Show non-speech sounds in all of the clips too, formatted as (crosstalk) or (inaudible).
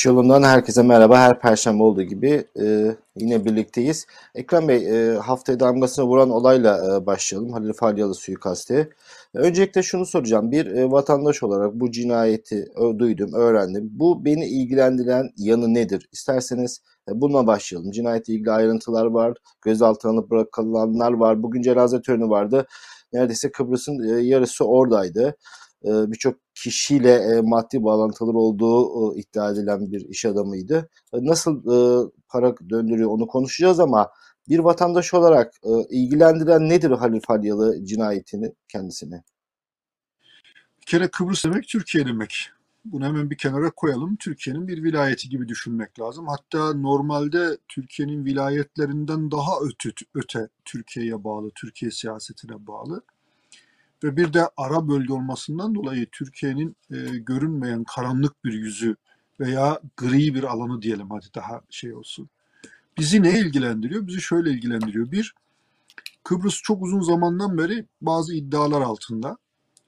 Geçiş yolundan herkese merhaba. Her perşembe olduğu gibi e, yine birlikteyiz. Ekrem Bey, e, haftaya damgasını vuran olayla e, başlayalım. Halil Falyalı suikasti. Öncelikle şunu soracağım. Bir e, vatandaş olarak bu cinayeti ö, duydum, öğrendim. Bu beni ilgilendiren yanı nedir? İsterseniz e, bununla başlayalım. Cinayetle ilgili ayrıntılar var. Gözaltına alınıp bırakılanlar var. Bugün cenaze töreni vardı. Neredeyse Kıbrıs'ın e, yarısı oradaydı. E, birçok kişiyle e, maddi bağlantıları olduğu e, iddia edilen bir iş adamıydı. Nasıl para döndürüyor onu konuşacağız ama bir vatandaş olarak ilgilendiren nedir Halil Falyalı cinayetini kendisine? Bir kere Kıbrıs demek Türkiye demek. Bunu hemen bir kenara koyalım. Türkiye'nin bir vilayeti gibi düşünmek lazım. Hatta normalde Türkiye'nin vilayetlerinden daha öte, öte Türkiye'ye bağlı, Türkiye siyasetine bağlı ve bir de ara bölge olmasından dolayı Türkiye'nin e, görünmeyen karanlık bir yüzü veya gri bir alanı diyelim hadi daha şey olsun. Bizi ne ilgilendiriyor? Bizi şöyle ilgilendiriyor. Bir, Kıbrıs çok uzun zamandan beri bazı iddialar altında.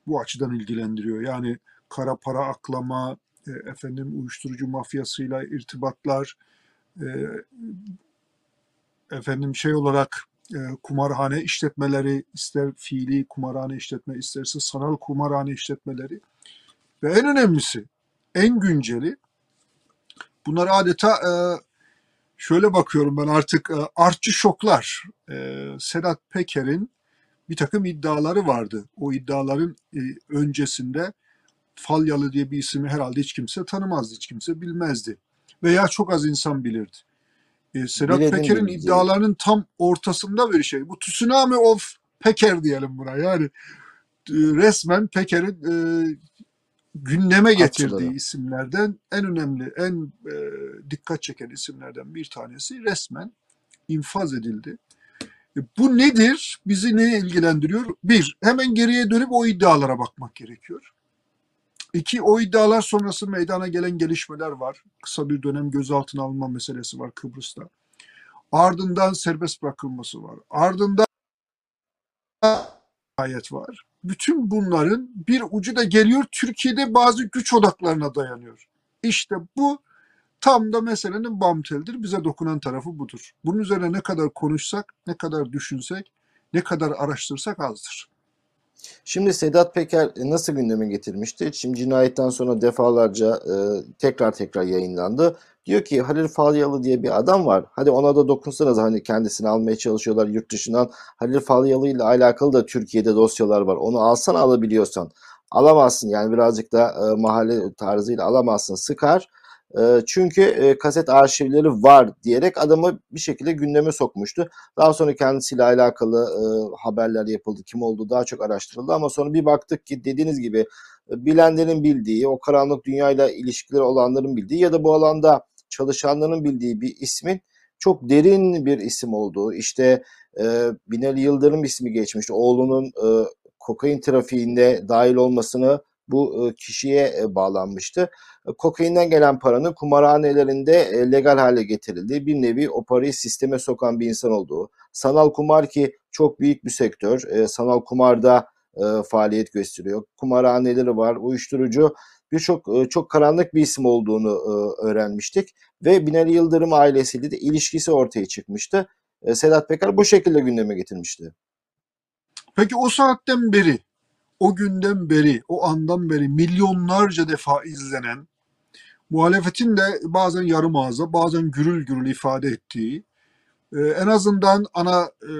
Bu açıdan ilgilendiriyor. Yani kara para aklama, e, efendim uyuşturucu mafyasıyla irtibatlar, e, efendim şey olarak e, kumarhane işletmeleri, ister fiili kumarhane işletme, isterse sanal kumarhane işletmeleri ve en önemlisi, en günceli bunlar adeta e, şöyle bakıyorum ben artık e, artçı şoklar. E, Sedat Peker'in bir takım iddiaları vardı. O iddiaların e, öncesinde Falyalı diye bir ismi herhalde hiç kimse tanımazdı, hiç kimse bilmezdi. Veya çok az insan bilirdi e, Sedat Peker'in iddialarının tam ortasında bir şey. Bu tsunami of Peker diyelim buna. Yani e, resmen Peker'in e, gündeme getirdiği Açıları. isimlerden en önemli, en e, dikkat çeken isimlerden bir tanesi resmen infaz edildi. E, bu nedir? Bizi ne ilgilendiriyor? Bir, hemen geriye dönüp o iddialara bakmak gerekiyor. İki, o iddialar sonrası meydana gelen gelişmeler var. Kısa bir dönem gözaltına alınma meselesi var Kıbrıs'ta. Ardından serbest bırakılması var. Ardından ayet var. Bütün bunların bir ucu da geliyor Türkiye'de bazı güç odaklarına dayanıyor. İşte bu tam da meselenin bam telidir. Bize dokunan tarafı budur. Bunun üzerine ne kadar konuşsak, ne kadar düşünsek, ne kadar araştırsak azdır. Şimdi Sedat Peker nasıl gündeme getirmişti? Şimdi cinayetten sonra defalarca e, tekrar tekrar yayınlandı. Diyor ki Halil Falyalı diye bir adam var. Hadi ona da dokunsanız hani kendisini almaya çalışıyorlar yurt dışından. Halil Falyalı ile alakalı da Türkiye'de dosyalar var. Onu alsan alabiliyorsan. Alamazsın yani birazcık da e, mahalle tarzıyla alamazsın. Sıkar çünkü kaset arşivleri var diyerek adamı bir şekilde gündeme sokmuştu. Daha sonra kendisiyle alakalı haberler yapıldı. Kim olduğu daha çok araştırıldı ama sonra bir baktık ki dediğiniz gibi bilenlerin bildiği, o karanlık dünyayla ilişkileri olanların bildiği ya da bu alanda çalışanların bildiği bir ismin çok derin bir isim olduğu. İşte e, Binali Yıldırım ismi geçmişti. Oğlunun e, kokain trafiğinde dahil olmasını bu kişiye bağlanmıştı. Kokainden gelen paranın kumarhanelerinde legal hale getirildiği bir nevi o parayı sisteme sokan bir insan olduğu. Sanal kumar ki çok büyük bir sektör. Sanal kumarda faaliyet gösteriyor. Kumarhaneleri var, uyuşturucu birçok çok karanlık bir isim olduğunu öğrenmiştik ve Binali Yıldırım ailesiyle de ilişkisi ortaya çıkmıştı. Sedat Peker bu şekilde gündeme getirmişti. Peki o saatten beri o günden beri, o andan beri milyonlarca defa izlenen, muhalefetin de bazen yarım ağza, bazen gürül gürül ifade ettiği, e, en azından ana e,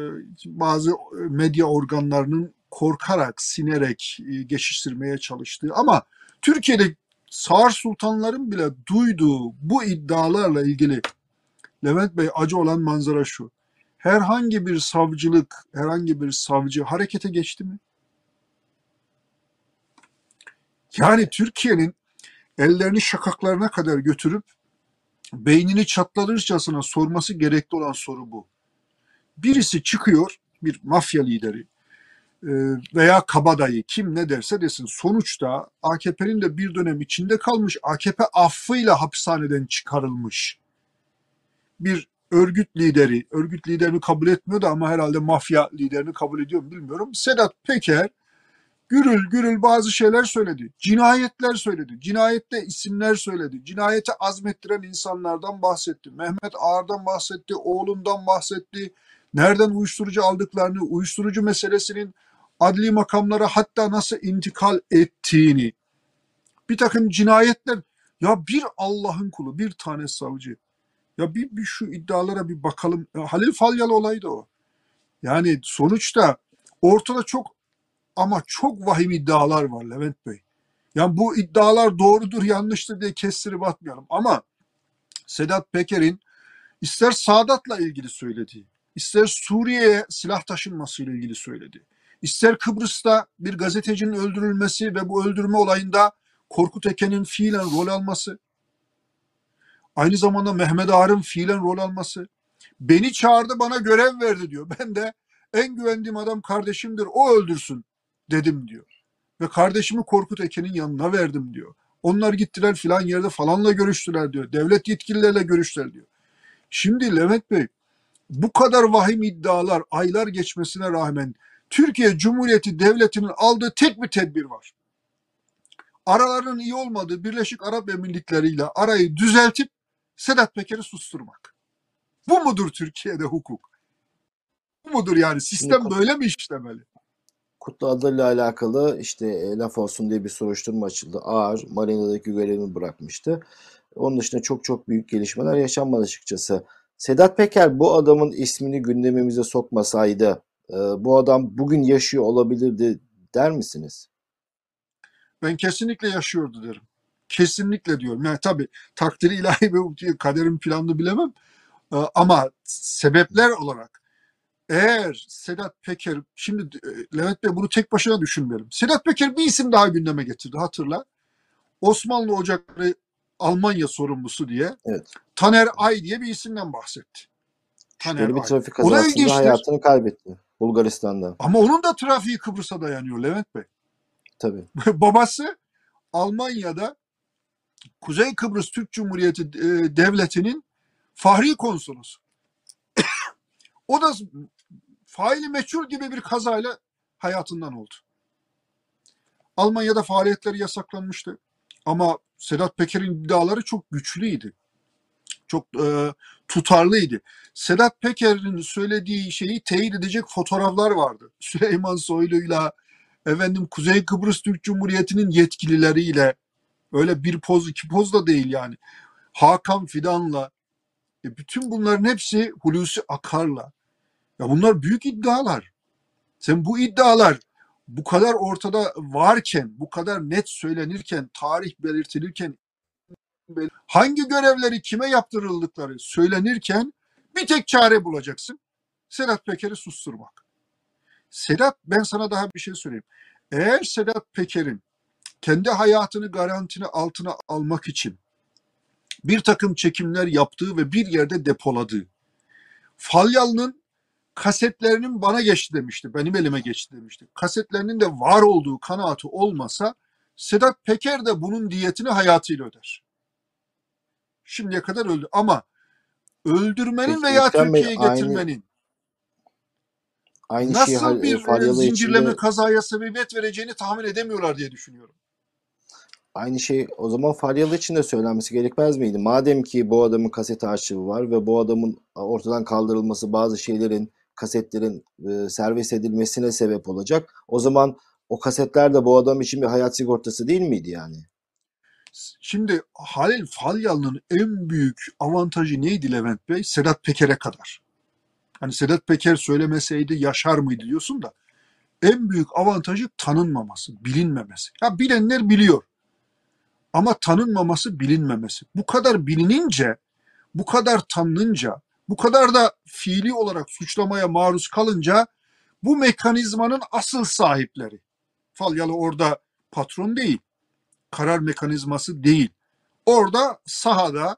bazı medya organlarının korkarak, sinerek e, geçiştirmeye çalıştığı ama Türkiye'de Sağır Sultanların bile duyduğu bu iddialarla ilgili Levent Bey acı olan manzara şu. Herhangi bir savcılık, herhangi bir savcı harekete geçti mi? Yani Türkiye'nin ellerini şakaklarına kadar götürüp beynini çatlatırcasına sorması gerekli olan soru bu. Birisi çıkıyor, bir mafya lideri e, veya kabadayı kim ne derse desin sonuçta AKP'nin de bir dönem içinde kalmış AKP affıyla hapishaneden çıkarılmış bir örgüt lideri, örgüt liderini kabul etmiyordu ama herhalde mafya liderini kabul ediyor bilmiyorum. Sedat Peker Gürül gürül bazı şeyler söyledi. Cinayetler söyledi. Cinayette isimler söyledi. Cinayeti azmettiren insanlardan bahsetti. Mehmet Ağar'dan bahsetti. Oğlundan bahsetti. Nereden uyuşturucu aldıklarını, uyuşturucu meselesinin adli makamlara hatta nasıl intikal ettiğini, bir takım cinayetler. Ya bir Allah'ın kulu, bir tane savcı. Ya bir, bir şu iddialara bir bakalım. Ya Halil Falyalı olayı da o. Yani sonuçta ortada çok ama çok vahim iddialar var Levent Bey. Yani bu iddialar doğrudur yanlıştır diye kestirip atmayalım. Ama Sedat Peker'in ister Sadat'la ilgili söylediği, ister Suriye'ye silah taşınmasıyla ilgili söylediği, ister Kıbrıs'ta bir gazetecinin öldürülmesi ve bu öldürme olayında Korkut Eken'in fiilen rol alması, aynı zamanda Mehmet Ağar'ın fiilen rol alması, beni çağırdı bana görev verdi diyor. Ben de en güvendiğim adam kardeşimdir o öldürsün dedim diyor. Ve kardeşimi Korkut Eken'in yanına verdim diyor. Onlar gittiler filan yerde falanla görüştüler diyor. Devlet yetkililerle görüştüler diyor. Şimdi Levent Bey bu kadar vahim iddialar aylar geçmesine rağmen Türkiye Cumhuriyeti Devleti'nin aldığı tek bir tedbir var. Aralarının iyi olmadığı Birleşik Arap Emirlikleri ile arayı düzeltip Sedat Peker'i susturmak. Bu mudur Türkiye'de hukuk? Bu mudur yani? Sistem böyle mi işlemeli? Kutlu adıyla alakalı işte e, laf olsun diye bir soruşturma açıldı. Ağır marinadaki görevini bırakmıştı. Onun dışında çok çok büyük gelişmeler yaşanmadı açıkçası. Sedat Peker bu adamın ismini gündemimize sokmasaydı e, bu adam bugün yaşıyor olabilirdi der misiniz? Ben kesinlikle yaşıyordu derim. Kesinlikle diyorum. Yani tabii takdiri ilahi ve kaderin planını bilemem. Ee, Ama sebepler olarak eğer Sedat Peker, şimdi e, Levent Bey bunu tek başına düşünmeyelim. Sedat Peker bir isim daha gündeme getirdi hatırla. Osmanlı Ocakları Almanya sorumlusu diye Evet. Taner Ay diye bir isimden bahsetti. Taner Şüpheli bir Ay. trafik O da kazasında ilginçtir. hayatını kaybetti. Bulgaristan'da. Ama onun da trafiği Kıbrıs'a dayanıyor Levent Bey. Tabii. (laughs) babası Almanya'da Kuzey Kıbrıs Türk Cumhuriyeti e, Devleti'nin fahri konsolosu. O da faili meçhul gibi bir kazayla hayatından oldu. Almanya'da faaliyetleri yasaklanmıştı. Ama Sedat Peker'in iddiaları çok güçlüydü. Çok e, tutarlıydı. Sedat Peker'in söylediği şeyi teyit edecek fotoğraflar vardı. (laughs) Süleyman Soylu'yla efendim Kuzey Kıbrıs Türk Cumhuriyeti'nin yetkilileriyle öyle bir poz iki poz da değil yani. Hakan Fidan'la e bütün bunların hepsi Hulusi Akar'la. Ya bunlar büyük iddialar. Sen bu iddialar bu kadar ortada varken, bu kadar net söylenirken, tarih belirtilirken hangi görevleri kime yaptırıldıkları söylenirken bir tek çare bulacaksın. Sedat Peker'i susturmak. Sedat ben sana daha bir şey söyleyeyim. Eğer Sedat Peker'in kendi hayatını garantini altına almak için bir takım çekimler yaptığı ve bir yerde depoladığı Falyalı'nın kasetlerinin bana geçti demişti. Benim elime geçti demişti. Kasetlerinin de var olduğu kanaati olmasa Sedat Peker de bunun diyetini hayatıyla öder. Şimdiye kadar öldü ama öldürmenin Peki, veya Türkiye'ye aynı- getirmenin Aynı şey nasıl Hal- bir zincirleme içinde kazaya sebebiyet vereceğini tahmin edemiyorlar diye düşünüyorum. Aynı şey o zaman Faryalı için de söylenmesi gerekmez miydi? Madem ki bu adamın kaset arşivi var ve bu adamın ortadan kaldırılması bazı şeylerin, kasetlerin e, servis edilmesine sebep olacak. O zaman o kasetler de bu adam için bir hayat sigortası değil miydi yani? Şimdi Halil Falyalı'nın en büyük avantajı neydi Levent Bey? Sedat Peker'e kadar. Hani Sedat Peker söylemeseydi yaşar mıydı diyorsun da en büyük avantajı tanınmaması, bilinmemesi. Ya bilenler biliyor. Ama tanınmaması, bilinmemesi. Bu kadar bilinince, bu kadar tanınınca, bu kadar da fiili olarak suçlamaya maruz kalınca bu mekanizmanın asıl sahipleri. Falyalı orada patron değil karar mekanizması değil. Orada sahada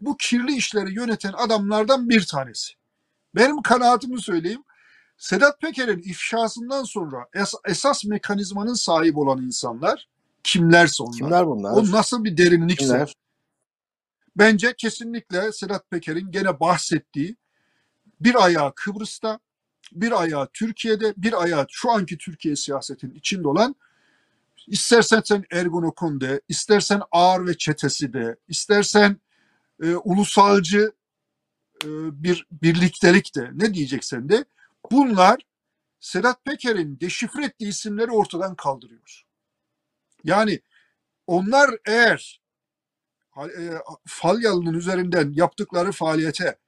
bu kirli işleri yöneten adamlardan bir tanesi. Benim kanaatimi söyleyeyim. Sedat Peker'in ifşasından sonra es- esas mekanizmanın sahibi olan insanlar kimlerse onlar. Kimler bunlar? O nasıl bir derinlikse. Kimler? Bence kesinlikle Sedat Peker'in gene bahsettiği bir ayağı Kıbrıs'ta, bir ayağı Türkiye'de, bir ayağı şu anki Türkiye siyasetinin içinde olan İstersen sen Ergonokon de, istersen Ağır ve Çetesi de, istersen e, ulusalcı e, bir birliktelik de, ne diyeceksen de bunlar Sedat Peker'in deşifre ettiği isimleri ortadan kaldırıyor. Yani onlar eğer Falyalı'nın üzerinden yaptıkları faaliyete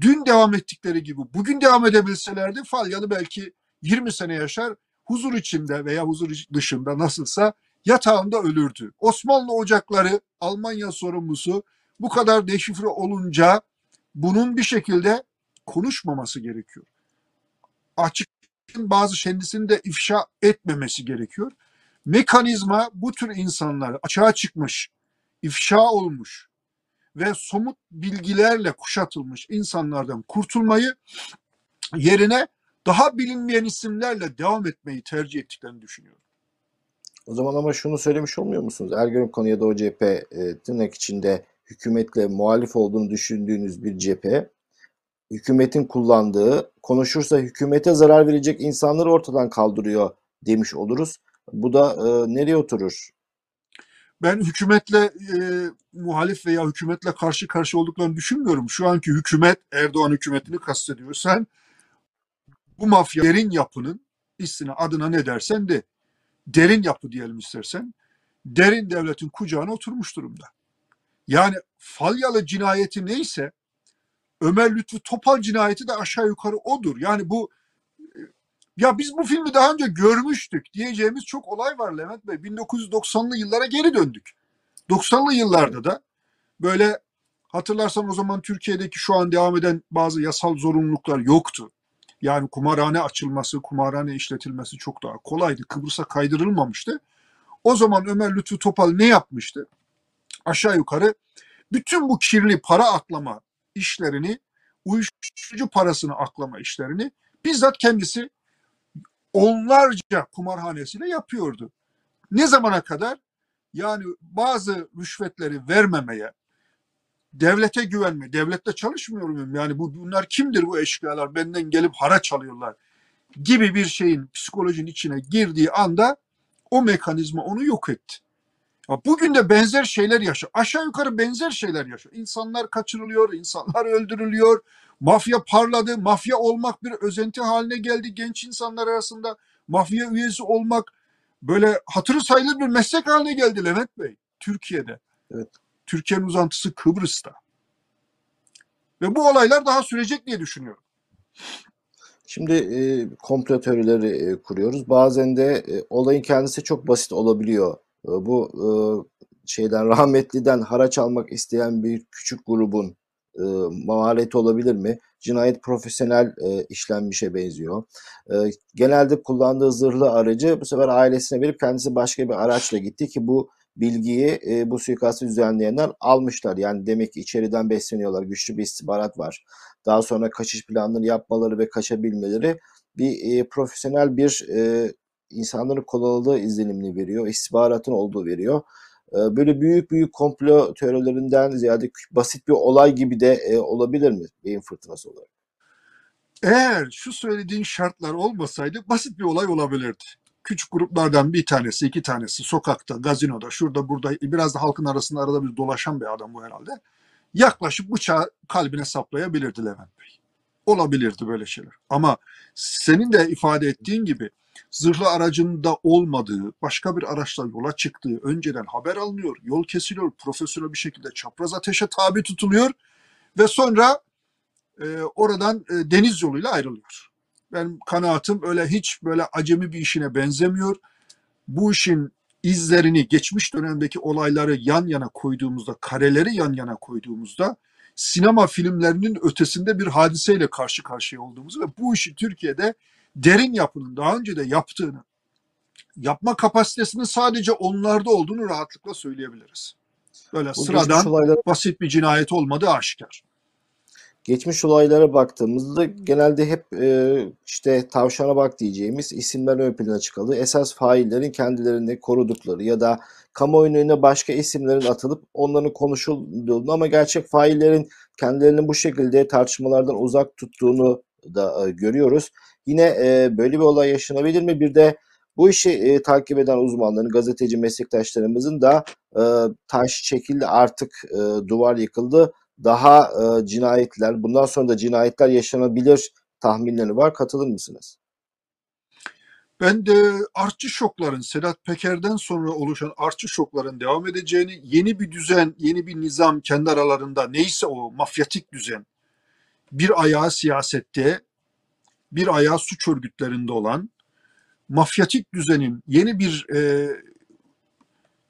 dün devam ettikleri gibi bugün devam edebilselerdi Falyalı belki 20 sene yaşar huzur içinde veya huzur dışında nasılsa yatağında ölürdü. Osmanlı ocakları Almanya sorumlusu bu kadar deşifre olunca bunun bir şekilde konuşmaması gerekiyor. Açık bazı kendisini de ifşa etmemesi gerekiyor. Mekanizma bu tür insanlar açığa çıkmış, ifşa olmuş ve somut bilgilerle kuşatılmış insanlardan kurtulmayı yerine daha bilinmeyen isimlerle devam etmeyi tercih ettiklerini düşünüyorum. O zaman ama şunu söylemiş olmuyor musunuz? Ergenekon ya da o cephe e, tırnak içinde hükümetle muhalif olduğunu düşündüğünüz bir cephe hükümetin kullandığı konuşursa hükümete zarar verecek insanları ortadan kaldırıyor demiş oluruz. Bu da e, nereye oturur? Ben hükümetle e, muhalif veya hükümetle karşı karşı olduklarını düşünmüyorum. Şu anki hükümet Erdoğan hükümetini kastediyorsan bu mafya derin yapının ismine adına ne dersen de derin yapı diyelim istersen derin devletin kucağına oturmuş durumda. Yani Falyalı cinayeti neyse Ömer Lütfü Topal cinayeti de aşağı yukarı odur. Yani bu ya biz bu filmi daha önce görmüştük diyeceğimiz çok olay var Levent Bey. 1990'lı yıllara geri döndük. 90'lı yıllarda da böyle hatırlarsan o zaman Türkiye'deki şu an devam eden bazı yasal zorunluluklar yoktu. Yani kumarhane açılması, kumarhane işletilmesi çok daha kolaydı. Kıbrıs'a kaydırılmamıştı. O zaman Ömer Lütfü Topal ne yapmıştı? Aşağı yukarı bütün bu kirli para aklama işlerini, uyuşturucu parasını aklama işlerini bizzat kendisi onlarca kumarhanesiyle yapıyordu. Ne zamana kadar? Yani bazı rüşvetleri vermemeye, devlete güvenme, devlette çalışmıyorum yani bu bunlar kimdir bu eşkıyalar benden gelip haraç alıyorlar gibi bir şeyin psikolojinin içine girdiği anda o mekanizma onu yok etti. Bugün de benzer şeyler yaşıyor. Aşağı yukarı benzer şeyler yaşıyor. İnsanlar kaçırılıyor, insanlar öldürülüyor. Mafya parladı. Mafya olmak bir özenti haline geldi genç insanlar arasında. Mafya üyesi olmak böyle hatırı sayılır bir meslek haline geldi Levent Bey. Türkiye'de. Evet. Türkiye'nin uzantısı Kıbrıs'ta. Ve bu olaylar daha sürecek diye düşünüyorum. Şimdi e, komplo teorileri e, kuruyoruz. Bazen de e, olayın kendisi çok basit olabiliyor. E, bu e, şeyden (laughs) rahmetliden haraç almak isteyen bir küçük grubun e, mahareti olabilir mi? Cinayet profesyonel e, işlenmişe benziyor. E, genelde kullandığı zırhlı aracı bu sefer ailesine verip kendisi başka bir araçla gitti ki bu bilgiyi e, bu suikastı düzenleyenler almışlar. Yani demek ki içeriden besleniyorlar. Güçlü bir istihbarat var. Daha sonra kaçış planlarını yapmaları ve kaçabilmeleri bir e, profesyonel bir e, insanların kullanıldığı izlenimini veriyor. istihbaratın olduğu veriyor. Böyle büyük büyük komplo teorilerinden ziyade basit bir olay gibi de olabilir mi beyin fırtınası olarak? Eğer şu söylediğin şartlar olmasaydı basit bir olay olabilirdi küçük gruplardan bir tanesi, iki tanesi sokakta, gazinoda, şurada, burada biraz da halkın arasında arada bir dolaşan bir adam bu herhalde. Yaklaşıp bıçağı kalbine saplayabilirdi Levent Bey. Olabilirdi böyle şeyler. Ama senin de ifade ettiğin gibi zırhlı aracında olmadığı, başka bir araçla yola çıktığı önceden haber alınıyor, yol kesiliyor, profesyonel bir şekilde çapraz ateşe tabi tutuluyor ve sonra e, oradan e, deniz yoluyla ayrılıyor. Ben kanaatim öyle hiç böyle acemi bir işine benzemiyor. Bu işin izlerini geçmiş dönemdeki olayları yan yana koyduğumuzda, kareleri yan yana koyduğumuzda sinema filmlerinin ötesinde bir hadiseyle karşı karşıya olduğumuzu ve bu işi Türkiye'de derin yapının daha önce de yaptığını, yapma kapasitesinin sadece onlarda olduğunu rahatlıkla söyleyebiliriz. Böyle bu sıradan olaylar... basit bir cinayet olmadığı aşikar geçmiş olaylara baktığımızda genelde hep e, işte tavşana bak diyeceğimiz isimler ön plana çıkalı. Esas faillerin kendilerini korudukları ya da kamuoyunun önüne başka isimlerin atılıp onların konuşulduğunu ama gerçek faillerin kendilerini bu şekilde tartışmalardan uzak tuttuğunu da e, görüyoruz. Yine e, böyle bir olay yaşanabilir mi? Bir de Bu işi e, takip eden uzmanların, gazeteci meslektaşlarımızın da e, taş çekildi artık e, duvar yıkıldı. Daha e, cinayetler, bundan sonra da cinayetler yaşanabilir tahminleri var. Katılır mısınız? Ben de artçı şokların, Sedat Peker'den sonra oluşan artçı şokların devam edeceğini, yeni bir düzen, yeni bir nizam kendi aralarında neyse o mafyatik düzen, bir ayağı siyasette, bir ayağı suç örgütlerinde olan mafyatik düzenin yeni bir e,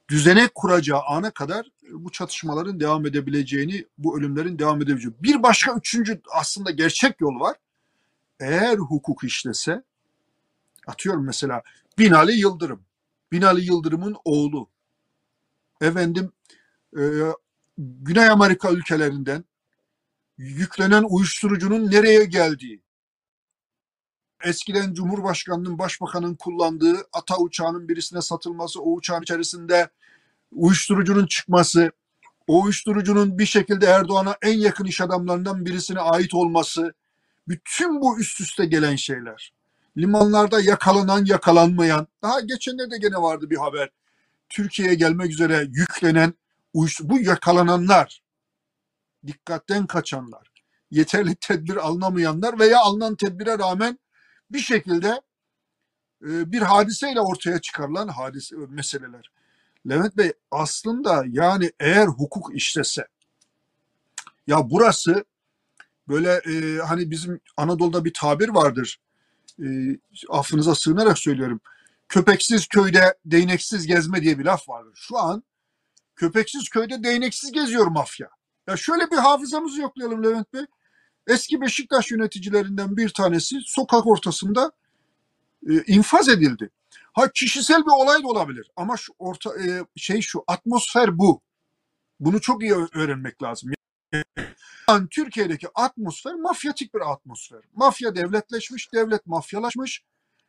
düzene kuracağı ana kadar bu çatışmaların devam edebileceğini, bu ölümlerin devam edebileceğini. Bir başka üçüncü aslında gerçek yol var. Eğer hukuk işlese, atıyorum mesela Binali Yıldırım, Binali Yıldırım'ın oğlu, efendim e, Güney Amerika ülkelerinden yüklenen uyuşturucunun nereye geldiği, eskiden Cumhurbaşkanı'nın, Başbakan'ın kullandığı ata uçağının birisine satılması, o uçağın içerisinde uyuşturucunun çıkması, o uyuşturucunun bir şekilde Erdoğan'a en yakın iş adamlarından birisine ait olması, bütün bu üst üste gelen şeyler. Limanlarda yakalanan, yakalanmayan, daha geçenlerde gene vardı bir haber. Türkiye'ye gelmek üzere yüklenen, bu yakalananlar, dikkatten kaçanlar, yeterli tedbir alınamayanlar veya alınan tedbire rağmen bir şekilde bir hadiseyle ortaya çıkarılan hadise meseleler. Levent Bey aslında yani eğer hukuk işlese ya burası böyle e, hani bizim Anadolu'da bir tabir vardır. E, affınıza sığınarak söylüyorum. Köpeksiz köyde değneksiz gezme diye bir laf vardır. Şu an köpeksiz köyde değneksiz geziyor mafya. Ya şöyle bir hafızamızı yoklayalım Levent Bey. Eski Beşiktaş yöneticilerinden bir tanesi sokak ortasında e, infaz edildi. Ha kişisel bir olay da olabilir ama şu orta e, şey şu atmosfer bu. Bunu çok iyi öğrenmek lazım. Yani Türkiye'deki atmosfer mafyatik bir atmosfer. Mafya devletleşmiş, devlet mafyalaşmış.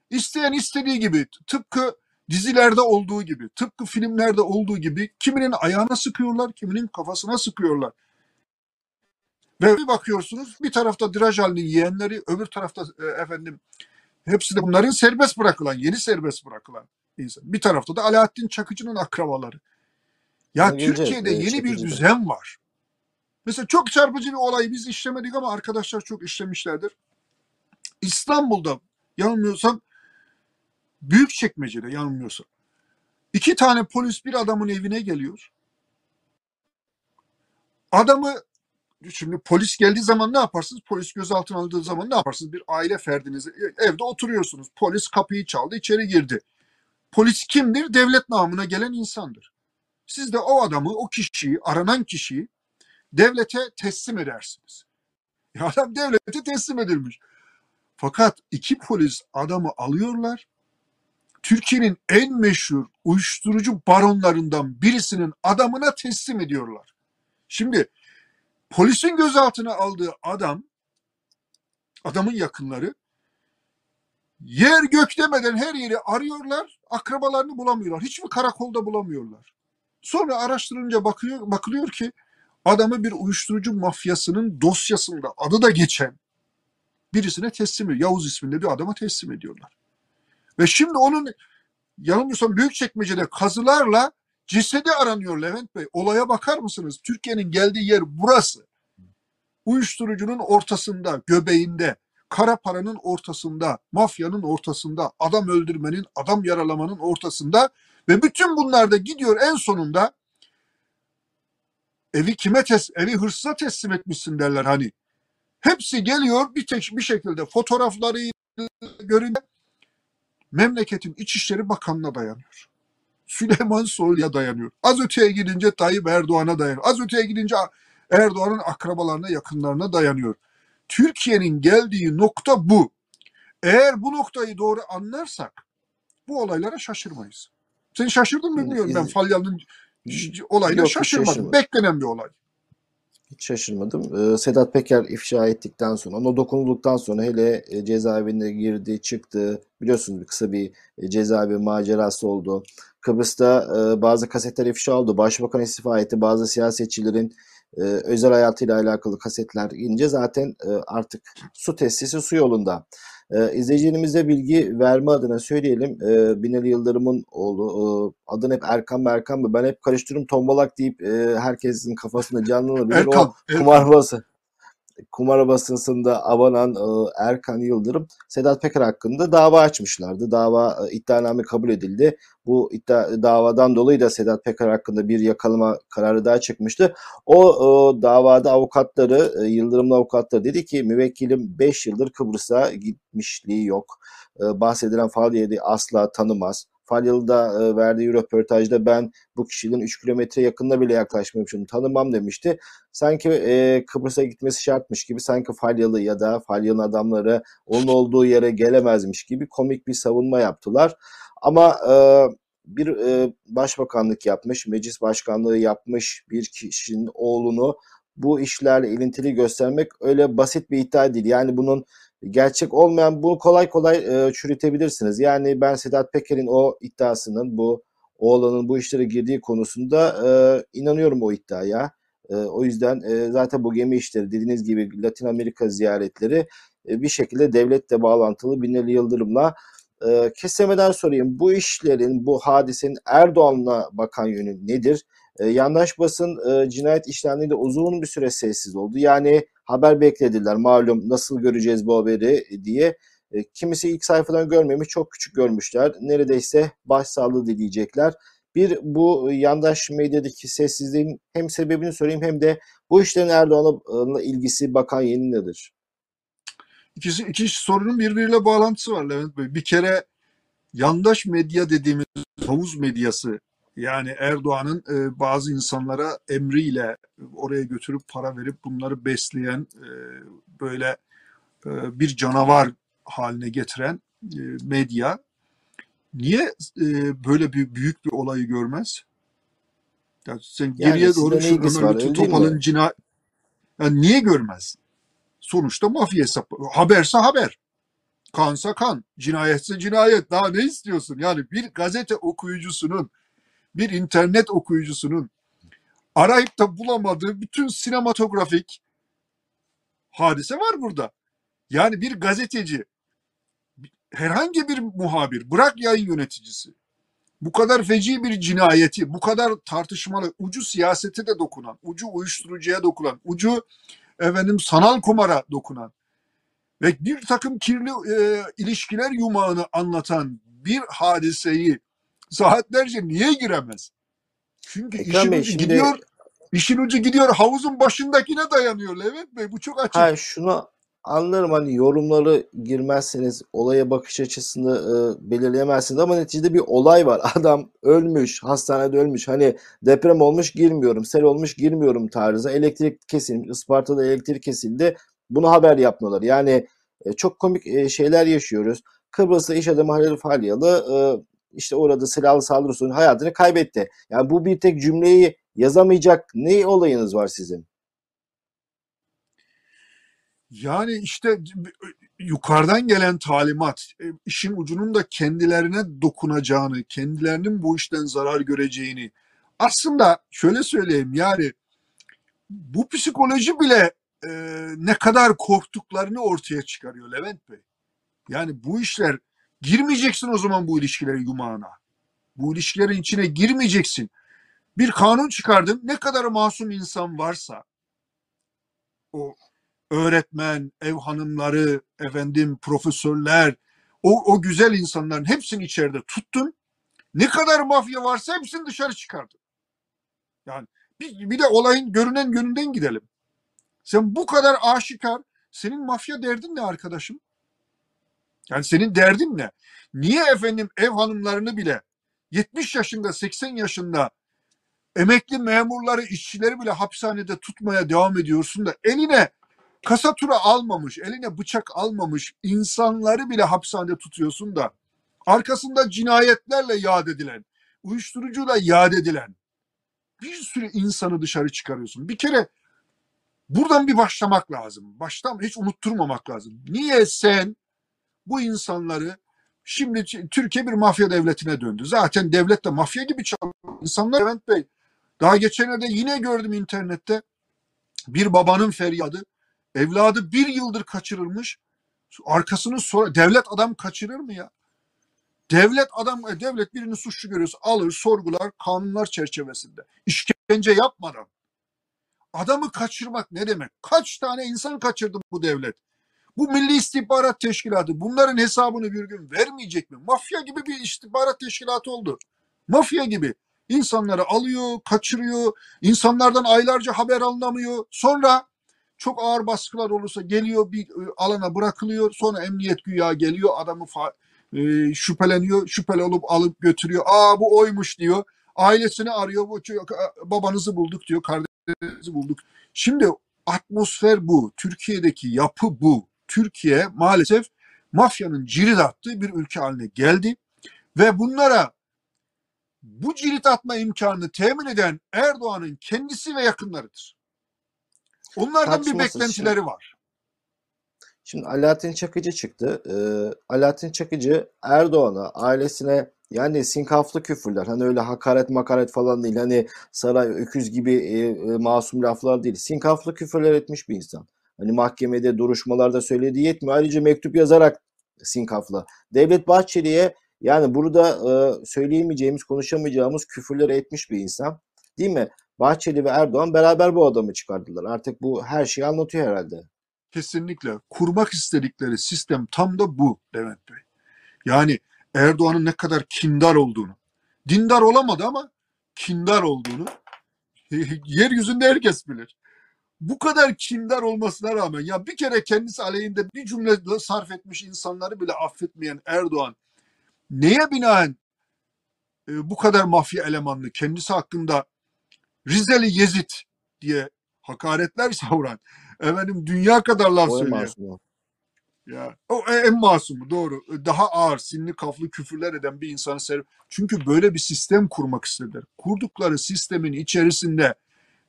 İsteyen istediği gibi tıpkı dizilerde olduğu gibi, tıpkı filmlerde olduğu gibi kiminin ayağına sıkıyorlar, kiminin kafasına sıkıyorlar. Ve bir bakıyorsunuz bir tarafta Drajal'in yeğenleri, öbür tarafta e, efendim hepsi de bunların serbest bırakılan, yeni serbest bırakılan insan. Bir tarafta da Alaaddin Çakıcı'nın akrabaları. Ya Gelecek, Türkiye'de e, yeni bir Çakıcı'da. düzen var. Mesela çok çarpıcı bir olayı biz işlemedik ama arkadaşlar çok işlemişlerdir. İstanbul'da yanılmıyorsam Büyükçekmece'de yanılmıyorsam iki tane polis bir adamın evine geliyor. Adamı şimdi polis geldiği zaman ne yaparsınız? Polis gözaltına aldığı zaman ne yaparsınız? Bir aile ferdiniz evde oturuyorsunuz. Polis kapıyı çaldı, içeri girdi. Polis kimdir? Devlet namına gelen insandır. Siz de o adamı, o kişiyi, aranan kişiyi devlete teslim edersiniz. Ya adam devlete teslim edilmiş. Fakat iki polis adamı alıyorlar. Türkiye'nin en meşhur uyuşturucu baronlarından birisinin adamına teslim ediyorlar. Şimdi polisin gözaltına aldığı adam, adamın yakınları yer gök demeden her yeri arıyorlar, akrabalarını bulamıyorlar. Hiçbir karakolda bulamıyorlar. Sonra araştırınca bakıyor, bakılıyor ki adamı bir uyuşturucu mafyasının dosyasında adı da geçen birisine teslim ediyor. Yavuz isminde bir adama teslim ediyorlar. Ve şimdi onun yanılmıyorsam Büyükçekmece'de kazılarla cesedi aranıyor Levent Bey. Olaya bakar mısınız? Türkiye'nin geldiği yer burası. Uyuşturucunun ortasında, göbeğinde, kara paranın ortasında, mafyanın ortasında, adam öldürmenin, adam yaralamanın ortasında ve bütün bunlar da gidiyor en sonunda evi kime tes evi hırsıza teslim etmişsin derler hani. Hepsi geliyor bir tek bir şekilde fotoğrafları görünüyor. Memleketin İçişleri Bakanı'na dayanıyor. Süleyman Soylu'ya dayanıyor. Az öteye gidince Tayyip Erdoğan'a dayanıyor. Az öteye gidince Erdoğan'ın akrabalarına, yakınlarına dayanıyor. Türkiye'nin geldiği nokta bu. Eğer bu noktayı doğru anlarsak bu olaylara şaşırmayız. Sen şaşırdın mı bilmiyorum ben Falyalı'nın olayına Yok, şaşırmadım. şaşırmadım. Beklenen bir olay. Hiç şaşırmadım. Ee, Sedat Peker ifşa ettikten sonra, ona dokunulduktan sonra hele e, cezaevine girdi, çıktı. Biliyorsunuz kısa bir e, cezaevi macerası oldu. Kıbrıs'ta e, bazı kasetler ifşa oldu. Başbakan istifa etti. Bazı siyasetçilerin e, özel hayatıyla alakalı kasetler inince zaten e, artık su testisi su yolunda. E, izleyicilerimize bilgi verme adına söyleyelim. E, Binali Yıldırım'ın oğlu. E, adını hep Erkan mı Erkan mı? Ben hep karıştırıyorum. Tombalak deyip e, herkesin kafasında canlanabilir. Erkan, o Erkan. Kumarbaz kumar basısında avanan e, Erkan Yıldırım Sedat Peker hakkında dava açmışlardı. Dava e, iddianame kabul edildi. Bu iddia, davadan dolayı da Sedat Peker hakkında bir yakalama kararı daha çıkmıştı. O e, davada avukatları, e, Yıldırım'ın avukatları dedi ki müvekkilim 5 yıldır Kıbrıs'a gitmişliği yok. E, bahsedilen faaliyeti asla tanımaz. Falyalı'da e, verdiği röportajda ben bu kişinin 3 kilometre yakınına bile yaklaşmamışım tanımam demişti. Sanki e, Kıbrıs'a gitmesi şartmış gibi sanki Falyalı ya da Falyalı'nın adamları onun olduğu yere gelemezmiş gibi komik bir savunma yaptılar. Ama e, bir e, başbakanlık yapmış, meclis başkanlığı yapmış bir kişinin oğlunu bu işlerle ilintili göstermek öyle basit bir iddia değil. Yani bunun gerçek olmayan bunu kolay kolay e, çürütebilirsiniz. Yani ben Sedat Peker'in o iddiasının bu oğlanın bu işlere girdiği konusunda e, inanıyorum o iddiaya. E, o yüzden e, zaten bu gemi işleri dediğiniz gibi Latin Amerika ziyaretleri e, bir şekilde devletle bağlantılı Binali Yıldırım'la e, kesemeden sorayım. Bu işlerin, bu hadisenin Erdoğan'la bakan yönü nedir? E, yandaş basın e, cinayet işlemlerinde uzun bir süre sessiz oldu. Yani haber beklediler malum nasıl göreceğiz bu haberi diye. E, kimisi ilk sayfadan görmemiş çok küçük görmüşler. Neredeyse başsağlığı dileyecekler. Bir bu yandaş medyadaki sessizliğin hem sebebini sorayım hem de bu işlerin Erdoğan'la ilgisi bakan yeni nedir? İkisi, iki sorunun birbiriyle bağlantısı var Levent Bey. Bir kere yandaş medya dediğimiz havuz medyası yani Erdoğan'ın e, bazı insanlara emriyle oraya götürüp para verip bunları besleyen e, böyle e, bir canavar haline getiren e, medya niye e, böyle bir büyük bir olayı görmez? Yani sen Yani geriye doğru şu Ömer Lütfü Topal'ın mi? cina yani niye görmez? Sonuçta mafya hesapı. Haberse haber. Kansa kan. Cinayetse cinayet. Daha ne istiyorsun? Yani bir gazete okuyucusunun, bir internet okuyucusunun arayıp da bulamadığı bütün sinematografik hadise var burada. Yani bir gazeteci, herhangi bir muhabir, bırak yayın yöneticisi, bu kadar feci bir cinayeti, bu kadar tartışmalı, ucu siyasete de dokunan, ucu uyuşturucuya dokunan, ucu efendim sanal kumara dokunan ve bir takım kirli e, ilişkiler yumağını anlatan bir hadiseyi saatlerce niye giremez? Çünkü Ekrem işin Bey ucu şimdi gidiyor, işin ucu gidiyor havuzun başındakine dayanıyor Levent Bey. Bu çok açık. ha şunu anlarım hani yorumları girmezseniz olaya bakış açısını e, belirleyemezsiniz ama neticede bir olay var. (laughs) Adam ölmüş, hastanede ölmüş. Hani deprem olmuş girmiyorum, sel olmuş girmiyorum tarzı. Elektrik kesilmiş, Isparta'da elektrik kesildi. Bunu haber yapmıyorlar. Yani e, çok komik e, şeyler yaşıyoruz. Kıbrıs'ta iş adamı Halil Falyalı e, işte orada silahlı saldırı hayatını kaybetti. Yani bu bir tek cümleyi yazamayacak ne olayınız var sizin? Yani işte yukarıdan gelen talimat, e, işin ucunun da kendilerine dokunacağını, kendilerinin bu işten zarar göreceğini. Aslında şöyle söyleyeyim yani bu psikoloji bile e, ne kadar korktuklarını ortaya çıkarıyor Levent Bey. Yani bu işler girmeyeceksin o zaman bu ilişkilerin yumağına. Bu ilişkilerin içine girmeyeceksin. Bir kanun çıkardım. Ne kadar masum insan varsa o öğretmen, ev hanımları, efendim profesörler, o, o güzel insanların hepsini içeride tuttun. Ne kadar mafya varsa hepsini dışarı çıkardın. Yani bir, bir de olayın görünen yönünden gidelim. Sen bu kadar aşikar, senin mafya derdin ne arkadaşım? Yani senin derdin ne? Niye efendim ev hanımlarını bile 70 yaşında, 80 yaşında emekli memurları, işçileri bile hapishanede tutmaya devam ediyorsun da eline kasatura almamış, eline bıçak almamış insanları bile hapishanede tutuyorsun da arkasında cinayetlerle yad edilen, uyuşturucuyla yad edilen bir sürü insanı dışarı çıkarıyorsun. Bir kere buradan bir başlamak lazım. Baştan hiç unutturmamak lazım. Niye sen bu insanları şimdi Türkiye bir mafya devletine döndü. Zaten devlet de mafya gibi çalışıyor. İnsanlar Levent Bey daha geçenlerde yine gördüm internette bir babanın feryadı. Evladı bir yıldır kaçırılmış. Arkasını sonra devlet adam kaçırır mı ya? Devlet adam e, devlet birini suçlu görüyorsa alır sorgular kanunlar çerçevesinde. İşkence yapmadan. Adamı kaçırmak ne demek? Kaç tane insan kaçırdı bu devlet? Bu Milli İstihbarat Teşkilatı bunların hesabını bir gün vermeyecek mi? Mafya gibi bir istihbarat teşkilatı oldu. Mafya gibi. İnsanları alıyor, kaçırıyor. insanlardan aylarca haber alınamıyor. Sonra çok ağır baskılar olursa geliyor bir e, alana bırakılıyor. Sonra emniyet güya geliyor adamı e, şüpheleniyor. Şüpheli olup alıp götürüyor. Aa bu oymuş diyor. Ailesini arıyor. Bu babanızı bulduk diyor. Kardeşinizi bulduk. Şimdi atmosfer bu. Türkiye'deki yapı bu. Türkiye maalesef mafyanın cirit attığı bir ülke haline geldi. Ve bunlara bu cirit atma imkanını temin eden Erdoğan'ın kendisi ve yakınlarıdır. Onlardan bir Tartışmasız beklentileri var. Şimdi Alaaddin Çakıcı çıktı. Ee, Alaaddin Çakıcı Erdoğan'a, ailesine yani sinkaflı küfürler hani öyle hakaret makaret falan değil hani saray öküz gibi e, e, masum laflar değil. Sinkaflı küfürler etmiş bir insan. Hani mahkemede duruşmalarda söylediği yetmiyor. Ayrıca mektup yazarak sinkaflı. Devlet Bahçeli'ye yani burada e, söyleyemeyeceğimiz, konuşamayacağımız küfürler etmiş bir insan. Değil mi? Bahçeli ve Erdoğan beraber bu adamı çıkardılar. Artık bu her şeyi anlatıyor herhalde. Kesinlikle. Kurmak istedikleri sistem tam da bu Levent Bey. Yani Erdoğan'ın ne kadar kindar olduğunu, dindar olamadı ama kindar olduğunu (laughs) yeryüzünde herkes bilir. Bu kadar kindar olmasına rağmen ya bir kere kendisi aleyhinde bir cümle sarf etmiş insanları bile affetmeyen Erdoğan neye binaen e, bu kadar mafya elemanlı kendisi hakkında Rizeli Yezid diye hakaretler (laughs) savuran efendim dünya kadar laf O masumu. ya o en masumu doğru. Daha ağır, sinli kaflı küfürler eden bir insanı sev. Çünkü böyle bir sistem kurmak istediler. Kurdukları sistemin içerisinde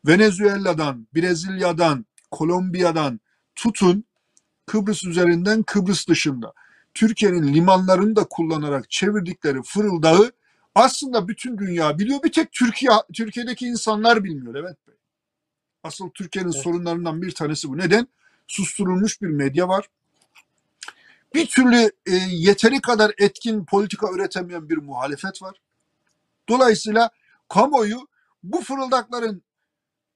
Venezuela'dan, Brezilya'dan, Kolombiya'dan tutun Kıbrıs üzerinden Kıbrıs dışında Türkiye'nin limanlarını da kullanarak çevirdikleri fırıldağı aslında bütün dünya biliyor. Bir tek Türkiye Türkiye'deki insanlar bilmiyor Levent Bey. Asıl Türkiye'nin Evet. sorunlarından bir tanesi bu. Neden? Susturulmuş bir medya var bir türlü e, yeteri kadar etkin politika üretemeyen bir muhalefet var. Dolayısıyla kamuoyu bu fırıldakların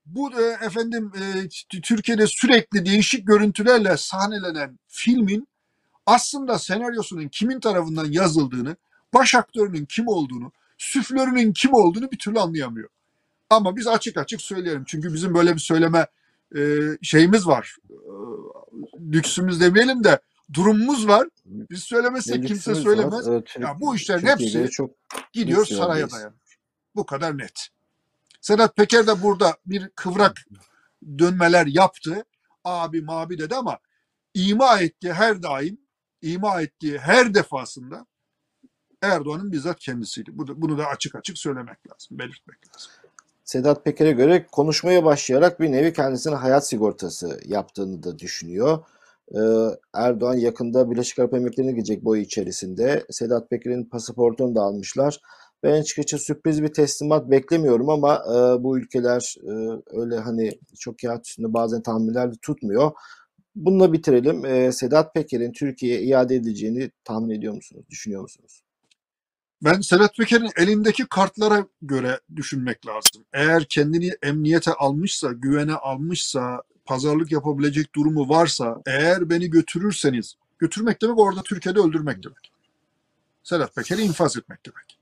bu e, efendim e, Türkiye'de sürekli değişik görüntülerle sahnelenen filmin aslında senaryosunun kimin tarafından yazıldığını, baş aktörünün kim olduğunu, süflörünün kim olduğunu bir türlü anlayamıyor. Ama biz açık açık söyleyelim. Çünkü bizim böyle bir söyleme e, şeyimiz var. E, lüksümüz demeyelim de durumumuz var. Biz söylemezsek kimse var. söylemez. Ee, Türk- Ya bu işlerin hepsi çok gidiyor saraya dayanıyor. Bu kadar net. Sedat Peker de burada bir kıvrak dönmeler yaptı. Abi mabi dedi ama ima ettiği her daim, ima ettiği her defasında Erdoğan'ın bizzat kendisiydi. Bunu da açık açık söylemek lazım, belirtmek lazım. Sedat Peker'e göre konuşmaya başlayarak bir nevi kendisine hayat sigortası yaptığını da düşünüyor. Ee, Erdoğan yakında Birleşik Arap Emirlikleri'ne gidecek boyu içerisinde. Sedat Peker'in pasaportunu da almışlar. Ben açıkçası sürpriz bir teslimat beklemiyorum ama e, bu ülkeler e, öyle hani çok kağıt üstünde bazen tahminler de tutmuyor. Bununla bitirelim. Ee, Sedat Peker'in Türkiye'ye iade edileceğini tahmin ediyor musunuz? Düşünüyor musunuz? Ben Sedat Peker'in elindeki kartlara göre düşünmek lazım. Eğer kendini emniyete almışsa, güvene almışsa, pazarlık yapabilecek durumu varsa, eğer beni götürürseniz, götürmek demek orada Türkiye'de öldürmek demek. Sedat Peker'i infaz etmek demek.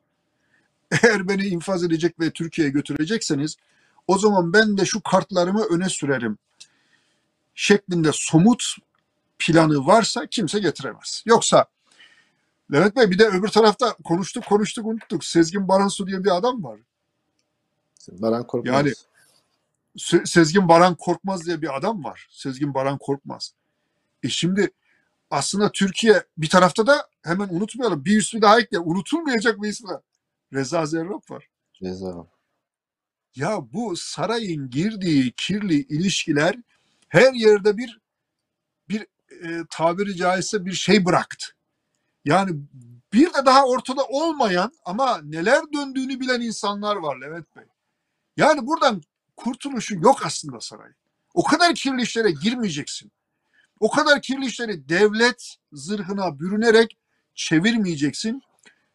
(laughs) Eğer beni infaz edecek ve Türkiye'ye götürecekseniz, o zaman ben de şu kartlarımı öne sürerim. Şeklinde somut planı varsa kimse getiremez. Yoksa Levent Bey bir de öbür tarafta konuştuk konuştuk unuttuk. Sezgin Baransu diye bir adam var. Baran Korkmaz. Yani- Se- Sezgin Baran Korkmaz diye bir adam var. Sezgin Baran Korkmaz. E şimdi aslında Türkiye bir tarafta da hemen unutmayalım. Bir ismi daha ekle. Unutulmayacak bir ismi. Reza Zerrab var. Ceza. Ya bu sarayın girdiği kirli ilişkiler her yerde bir bir e, tabiri caizse bir şey bıraktı. Yani bir de daha ortada olmayan ama neler döndüğünü bilen insanlar var Levent Bey. Yani buradan kurtuluşu yok aslında sarayın. O kadar kirli işlere girmeyeceksin. O kadar kirli işleri devlet zırhına bürünerek çevirmeyeceksin.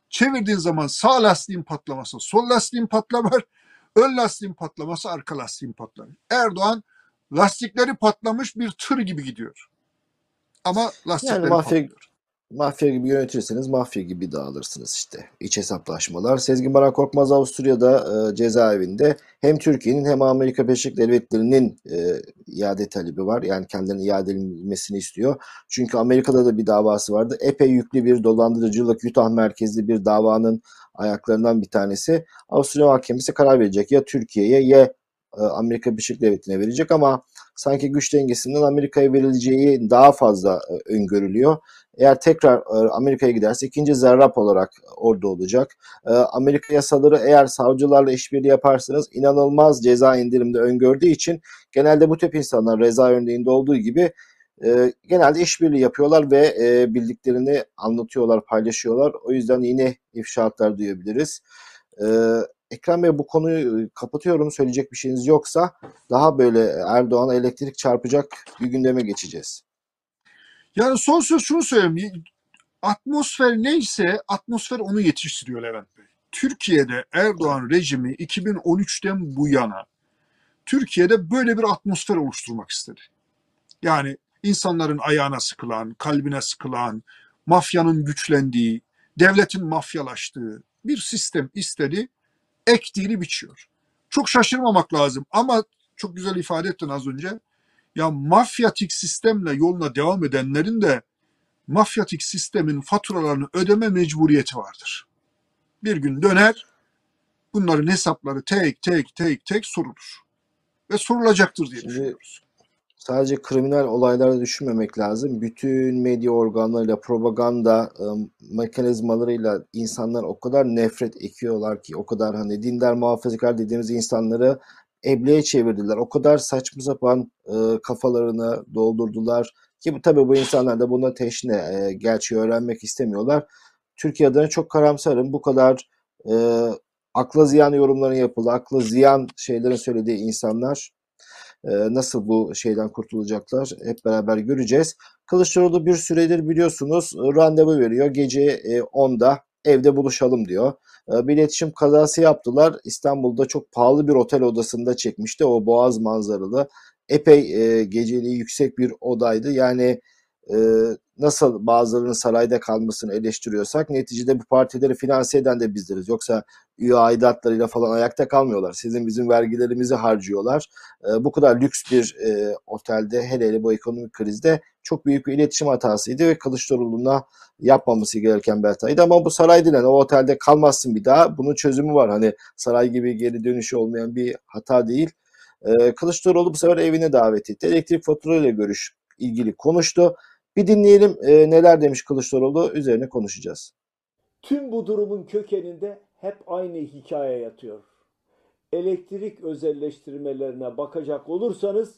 Çevirdiğin zaman sağ lastiğin patlaması sol lastiğin patlamar, (laughs) ön lastiğin patlaması arka lastiğin patlar. Erdoğan lastikleri patlamış bir tır gibi gidiyor. Ama lastikleri Yani mafya patlıyor. Mafya gibi yönetirseniz mafya gibi dağılırsınız işte. İç hesaplaşmalar. Sezgin Baran Korkmaz Avusturya'da e, cezaevinde hem Türkiye'nin hem Amerika Birleşik Devletleri'nin e, iade talebi var. Yani kendilerine iade edilmesini istiyor. Çünkü Amerika'da da bir davası vardı. Epey yüklü bir dolandırıcılık Utah merkezli bir davanın ayaklarından bir tanesi. Avusturya Mahkemesi karar verecek. Ya Türkiye'ye ya e, Amerika Birleşik Devletleri'ne verecek ama sanki güç dengesinden Amerika'ya verileceği daha fazla e, öngörülüyor. Eğer tekrar e, Amerika'ya giderse ikinci zerrap olarak orada olacak. E, Amerika yasaları eğer savcılarla işbirliği yaparsanız inanılmaz ceza indirimde öngördüğü için genelde bu tip insanlar reza örneğinde olduğu gibi e, genelde işbirliği yapıyorlar ve bildiklerini anlatıyorlar, paylaşıyorlar. O yüzden yine ifşaatlar duyabiliriz. Ekrem Bey bu konuyu kapatıyorum. Söyleyecek bir şeyiniz yoksa daha böyle Erdoğan'a elektrik çarpacak bir gündeme geçeceğiz. Yani son söz şunu söyleyeyim. Atmosfer neyse atmosfer onu yetiştiriyor Levent Bey. Türkiye'de Erdoğan rejimi 2013'ten bu yana Türkiye'de böyle bir atmosfer oluşturmak istedi. Yani insanların ayağına sıkılan, kalbine sıkılan, mafyanın güçlendiği, devletin mafyalaştığı bir sistem istedi. Ektiğini biçiyor. Çok şaşırmamak lazım ama çok güzel ifade ettin az önce. Ya mafyatik sistemle yoluna devam edenlerin de mafyatik sistemin faturalarını ödeme mecburiyeti vardır. Bir gün döner, bunların hesapları tek tek tek tek sorulur. Ve sorulacaktır diye Şimdi düşünüyoruz. sadece kriminal olaylara düşünmemek lazım. Bütün medya organlarıyla, propaganda e, mekanizmalarıyla insanlar o kadar nefret ekiyorlar ki, o kadar hani dindar muhafazakar dediğimiz insanları ebleye çevirdiler. O kadar saçma sapan e, kafalarını doldurdular ki bu, tabii bu insanlar da buna teşne, e, gerçeği öğrenmek istemiyorlar. Türkiye adına çok karamsarım. Bu kadar e, akla ziyan yorumların yapıldı, akla ziyan şeylerin söylediği insanlar e, nasıl bu şeyden kurtulacaklar hep beraber göreceğiz. Kılıçdaroğlu bir süredir biliyorsunuz randevu veriyor. Gece e, 10'da evde buluşalım diyor. E, bir iletişim kazası yaptılar. İstanbul'da çok pahalı bir otel odasında çekmişti. O boğaz manzaralı. Epey e, geceliği yüksek bir odaydı. Yani e, nasıl bazılarının sarayda kalmasını eleştiriyorsak neticede bu partileri finanse eden de bizleriz. Yoksa üye aidatlarıyla falan ayakta kalmıyorlar. Sizin bizim vergilerimizi harcıyorlar. E, bu kadar lüks bir e, otelde hele hele bu ekonomik krizde çok büyük bir iletişim hatasıydı ve Kılıçdaroğlu'na yapmaması gereken bir hataydı. Ama bu saray. Yani o otelde kalmazsın bir daha. Bunun çözümü var. Hani saray gibi geri dönüşü olmayan bir hata değil. E, Kılıçdaroğlu bu sefer evine davet etti. Elektrik faturayla görüş ilgili konuştu. Bir dinleyelim e, neler demiş Kılıçdaroğlu üzerine konuşacağız. Tüm bu durumun kökeninde hep aynı hikaye yatıyor. Elektrik özelleştirmelerine bakacak olursanız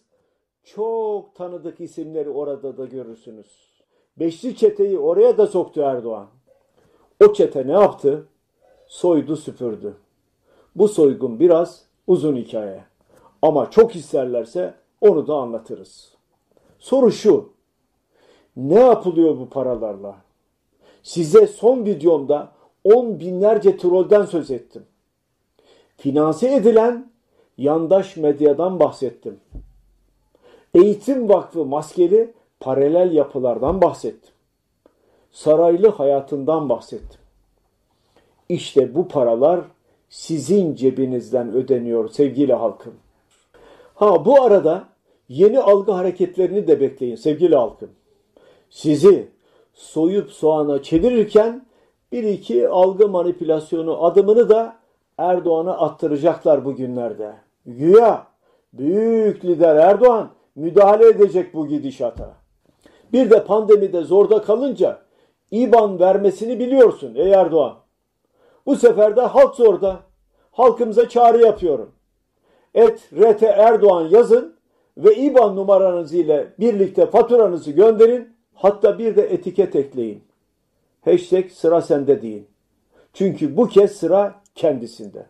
çok tanıdık isimleri orada da görürsünüz. Beşli çeteyi oraya da soktu Erdoğan. O çete ne yaptı? Soydu süpürdü. Bu soygun biraz uzun hikaye. Ama çok isterlerse onu da anlatırız. Soru şu. Ne yapılıyor bu paralarla? Size son videomda on binlerce trolden söz ettim. Finanse edilen yandaş medyadan bahsettim. Eğitim Vakfı maskeli paralel yapılardan bahsettim. Saraylı hayatından bahsettim. İşte bu paralar sizin cebinizden ödeniyor sevgili halkım. Ha bu arada yeni algı hareketlerini de bekleyin sevgili halkım. Sizi soyup soğana çevirirken bir iki algı manipülasyonu adımını da Erdoğan'a attıracaklar bugünlerde. Güya büyük lider Erdoğan müdahale edecek bu gidişata. Bir de pandemide zorda kalınca İBAN vermesini biliyorsun ey Erdoğan. Bu sefer de halk zorda. Halkımıza çağrı yapıyorum. Et RT Erdoğan yazın ve İBAN numaranız ile birlikte faturanızı gönderin. Hatta bir de etiket ekleyin. Hashtag sıra sende deyin. Çünkü bu kez sıra kendisinde.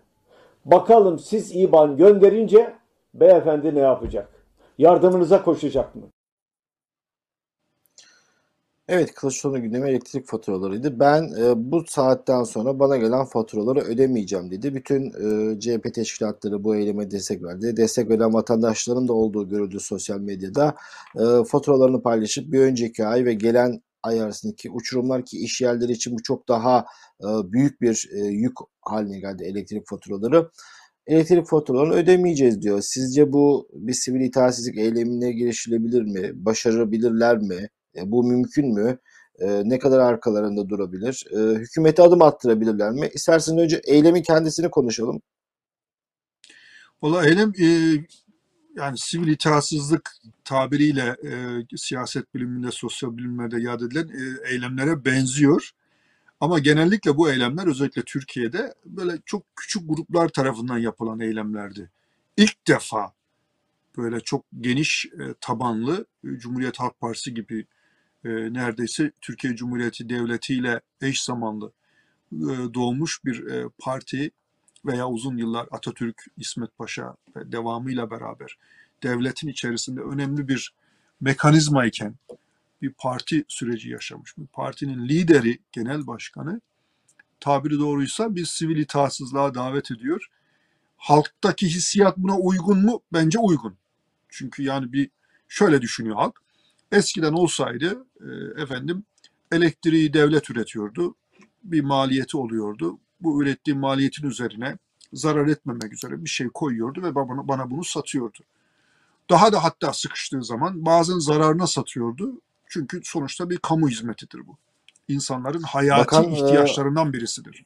Bakalım siz İBAN gönderince beyefendi ne yapacak? Yardımınıza koşacak mı? Evet, Kılıçdaroğlu gündemi elektrik faturalarıydı. Ben e, bu saatten sonra bana gelen faturaları ödemeyeceğim dedi. Bütün e, CHP teşkilatları bu eyleme destek verdi. Destek veren vatandaşların da olduğu görüldü sosyal medyada. E, faturalarını paylaşıp bir önceki ay ve gelen ay arasındaki uçurumlar ki iş yerleri için bu çok daha e, büyük bir e, yük haline geldi elektrik faturaları. Elektrik faturalarını ödemeyeceğiz diyor. Sizce bu bir sivil itaatsizlik eylemine girişilebilir mi? Başarabilirler mi? E, bu mümkün mü? E, ne kadar arkalarında durabilir? E, hükümete adım attırabilirler mi? İsterseniz önce eylemin kendisini konuşalım. Valla eylem e, yani sivil itaatsızlık tabiriyle e, siyaset biliminde, sosyal bilimlerde yad edilen e, eylemlere benziyor. Ama genellikle bu eylemler özellikle Türkiye'de böyle çok küçük gruplar tarafından yapılan eylemlerdi. İlk defa böyle çok geniş e, tabanlı e, Cumhuriyet Halk Partisi gibi e, neredeyse Türkiye Cumhuriyeti Devleti ile eş zamanlı e, doğmuş bir e, parti veya uzun yıllar Atatürk, İsmet Paşa ve devamıyla beraber devletin içerisinde önemli bir mekanizma iken bir parti süreci yaşamış. Bir partinin lideri, genel başkanı tabiri doğruysa bir sivil itaatsızlığa davet ediyor. Halktaki hissiyat buna uygun mu? Bence uygun. Çünkü yani bir şöyle düşünüyor halk. Eskiden olsaydı e, efendim elektriği devlet üretiyordu. Bir maliyeti oluyordu. Bu ürettiği maliyetin üzerine zarar etmemek üzere bir şey koyuyordu ve bana, bana bunu satıyordu. Daha da hatta sıkıştığı zaman bazen zararına satıyordu. Çünkü sonuçta bir kamu hizmetidir bu. İnsanların hayati Bakan, e, ihtiyaçlarından birisidir.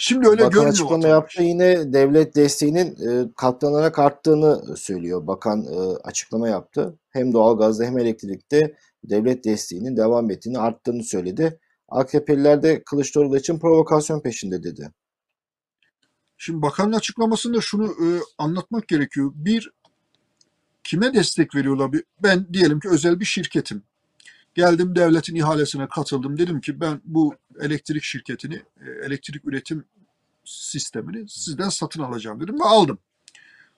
Şimdi öyle Bakan görmüyor açıklama yaptı. Yine devlet desteğinin e, katlanarak arttığını söylüyor. Bakan e, açıklama yaptı. Hem doğalgazda hem elektrikte devlet desteğinin devam ettiğini, arttığını söyledi. AKP'liler de Kılıçdaroğlu için provokasyon peşinde dedi. Şimdi bakanın açıklamasında şunu e, anlatmak gerekiyor. Bir, kime destek veriyorlar? Ben diyelim ki özel bir şirketim. Geldim devletin ihalesine katıldım. Dedim ki ben bu elektrik şirketini, e, elektrik üretim sistemini sizden satın alacağım dedim ve aldım.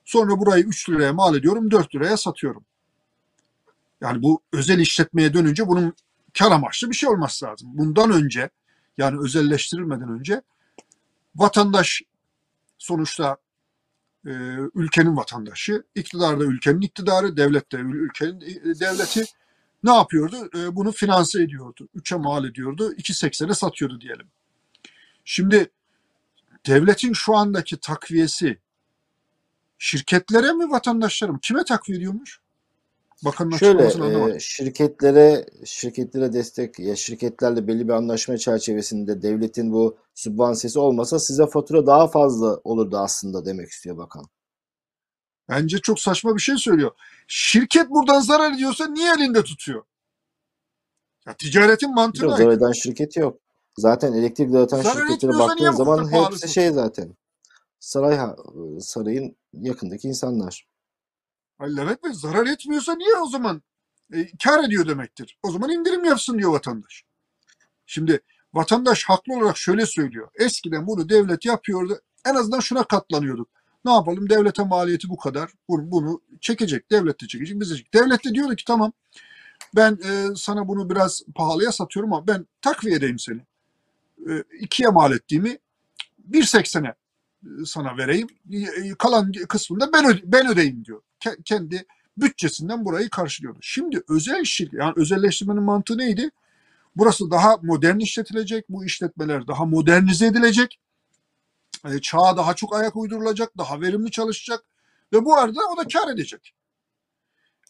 Sonra burayı 3 liraya mal ediyorum, 4 liraya satıyorum. Yani bu özel işletmeye dönünce bunun kar amaçlı bir şey olması lazım. Bundan önce yani özelleştirilmeden önce vatandaş sonuçta e, ülkenin vatandaşı, iktidar da ülkenin iktidarı, devlet de ül- ülkenin e, devleti ne yapıyordu? E, bunu finanse ediyordu. 3'e mal ediyordu, 2.80'e satıyordu diyelim. Şimdi devletin şu andaki takviyesi şirketlere mi vatandaşlara mı? Kime takviye ediyormuş? Bakanın Şöyle e, şirketlere şirketlere destek ya şirketlerle belli bir anlaşma çerçevesinde devletin bu sübvansiyesi olmasa size fatura daha fazla olurdu aslında demek istiyor bakan. Bence çok saçma bir şey söylüyor. Şirket buradan zarar ediyorsa niye elinde tutuyor? Ya ticaretin mantığına Yok, zarar eden şirketi yok. Zaten elektrik dağıtan Zarar şirketlere baktığın zaman hepsi şey zaten. Saray sarayın yakındaki insanlar. Ay Levent Bey zarar etmiyorsa niye o zaman e, kar ediyor demektir. O zaman indirim yapsın diyor vatandaş. Şimdi vatandaş haklı olarak şöyle söylüyor. Eskiden bunu devlet yapıyordu. En azından şuna katlanıyorduk. Ne yapalım? Devlete maliyeti bu kadar. Bunu, bunu çekecek. Devlet de çekecek. Biz de çekecek. Devlet de diyordu ki tamam ben e, sana bunu biraz pahalıya satıyorum ama ben takviye edeyim seni. E, ikiye mal ettiğimi 1.80'e e, sana vereyim. E, Kalan kısmını da ben, öde- ben ödeyeyim diyor. Ke- Kendi bütçesinden burayı karşılıyordu. Şimdi özel şirket, yani özelleştirmenin mantığı neydi? Burası daha modern işletilecek. Bu işletmeler daha modernize edilecek. E, çağa daha çok ayak uydurulacak. Daha verimli çalışacak. Ve bu arada o da kar edecek.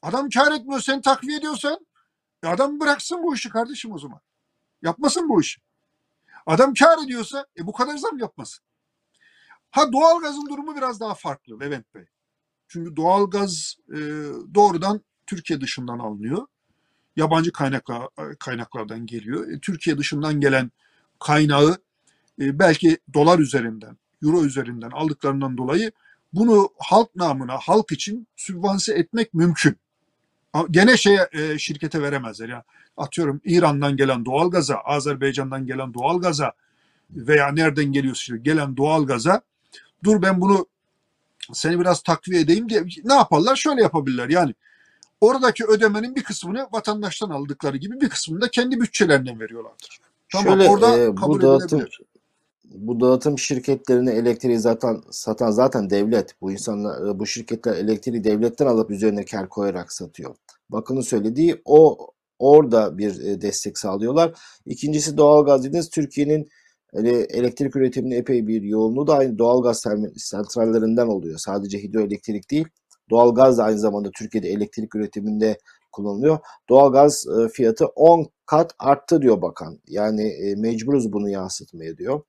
Adam kar etmiyor. Sen takviye ediyorsan e, adam bıraksın bu işi kardeşim o zaman. Yapmasın bu işi. Adam kar ediyorsa e, bu kadar zam yapmasın. Ha doğalgazın durumu biraz daha farklı Levent Bey. Çünkü doğalgaz e, doğrudan Türkiye dışından alınıyor. Yabancı kaynakla, kaynaklardan geliyor. E, Türkiye dışından gelen kaynağı e, belki dolar üzerinden, euro üzerinden aldıklarından dolayı bunu halk namına, halk için sübvanse etmek mümkün. Gene şeye e, şirkete veremezler ya. Atıyorum İran'dan gelen doğalgaza, Azerbaycan'dan gelen doğalgaza veya nereden geliyorsa gelen doğalgaza dur ben bunu seni biraz takviye edeyim diye ne yaparlar? Şöyle yapabilirler yani oradaki ödemenin bir kısmını vatandaştan aldıkları gibi bir kısmını da kendi bütçelerinden veriyorlardır. Tamam Şöyle orada e, kabul bu dağıtım edilebilir. Bu dağıtım şirketlerine elektriği zaten satan zaten devlet. Bu insanlar e, bu şirketler elektriği devletten alıp üzerine kar koyarak satıyor. Bakanın söylediği o orada bir e, destek sağlıyorlar. İkincisi doğalgaz dediniz. Türkiye'nin hani elektrik üretiminin epey bir yoğunluğu da aynı doğalgaz santrallerinden oluyor. Sadece hidroelektrik değil. Doğalgaz da aynı zamanda Türkiye'de elektrik üretiminde kullanılıyor. Doğalgaz e, fiyatı 10 kat arttı diyor bakan. Yani mecburuz bunu yansıtmaya diyor.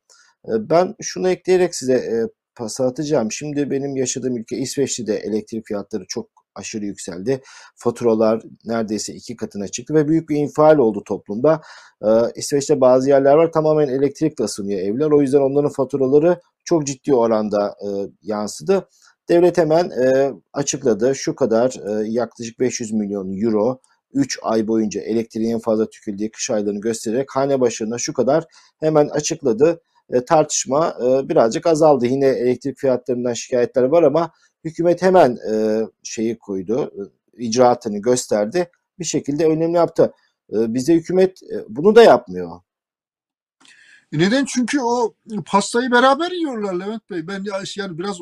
E, Ben şunu ekleyerek size e, pas atacağım. Şimdi benim yaşadığım ülke İsveç'te de elektrik fiyatları çok aşırı yükseldi. Faturalar neredeyse iki katına çıktı ve büyük bir infial oldu toplumda. E, İsveç'te bazı yerler var tamamen elektrikle ısınıyor evler. O yüzden onların faturaları çok ciddi oranda e, yansıdı. Devlet hemen e, açıkladı. Şu kadar yaklaşık 500 milyon euro 3 ay boyunca elektriğin fazla tüküldüğü kış aylarını göstererek hane başına şu kadar hemen açıkladı. E, tartışma e, birazcık azaldı. Yine elektrik fiyatlarından şikayetler var ama hükümet hemen e, şeyi koydu, icraatını gösterdi. Bir şekilde önlemli yaptı. E, bizde hükümet bunu da yapmıyor. Neden? Çünkü o pastayı beraber yiyorlar Levent Bey. Ben ya- yani biraz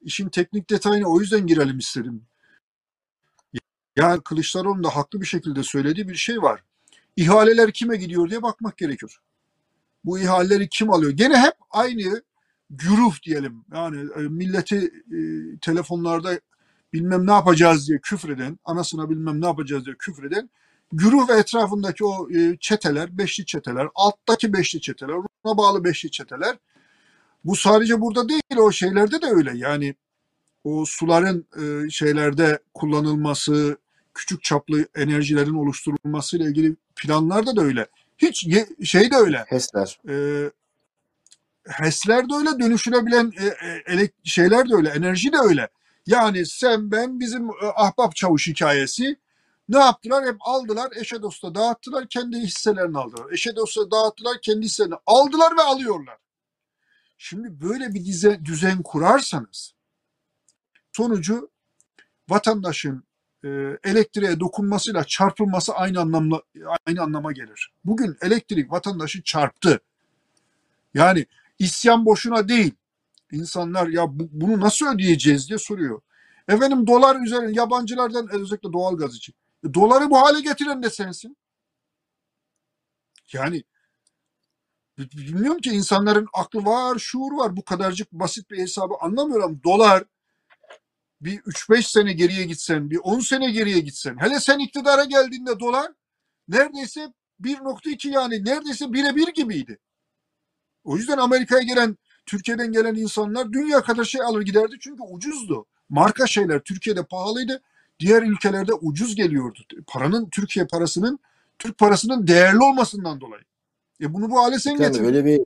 işin teknik detayına o yüzden girelim istedim. Yani Kılıçdaroğlu'nun da haklı bir şekilde söylediği bir şey var. İhaleler kime gidiyor diye bakmak gerekiyor. Bu ihaleleri kim alıyor? Gene hep aynı güruh diyelim. Yani e, milleti e, telefonlarda bilmem ne yapacağız diye küfreden, anasına bilmem ne yapacağız diye küfreden güruh ve etrafındaki o e, çeteler, beşli çeteler, alttaki beşli çeteler, ona bağlı beşli çeteler. Bu sadece burada değil, o şeylerde de öyle. Yani o suların e, şeylerde kullanılması, küçük çaplı enerjilerin oluşturulması ile ilgili planlarda da öyle. Hiç ye- şey de öyle. HES'ler. E, HES'ler de öyle, dönüşülebilen e, e, şeyler de öyle, enerji de öyle. Yani sen ben bizim e, ahbap çavuş hikayesi ne yaptılar? Hep aldılar, eşe dosta dağıttılar, kendi hisselerini aldılar. Eşe dosta dağıttılar, kendi hisselerini aldılar ve alıyorlar. Şimdi böyle bir dize, düzen kurarsanız sonucu vatandaşın elektriğe dokunmasıyla çarpılması aynı anlamla aynı anlama gelir. Bugün elektrik vatandaşı çarptı. Yani isyan boşuna değil. İnsanlar ya bu- bunu nasıl ödeyeceğiz diye soruyor. Efendim dolar üzerine yabancılardan özellikle doğalgaz için. E, doları bu hale getiren de sensin. Yani bi- bilmiyorum ki insanların aklı var, şuur var. Bu kadarcık basit bir hesabı anlamıyorum. Dolar bir 3-5 sene geriye gitsen, bir 10 sene geriye gitsen. Hele sen iktidara geldiğinde dolar neredeyse 1.2 yani neredeyse birebir gibiydi. O yüzden Amerika'ya gelen, Türkiye'den gelen insanlar dünya kadar şey alır giderdi çünkü ucuzdu. Marka şeyler Türkiye'de pahalıydı. Diğer ülkelerde ucuz geliyordu. Paranın, Türkiye parasının, Türk parasının değerli olmasından dolayı. E bunu bu hale sen Yani getirdin. öyle bir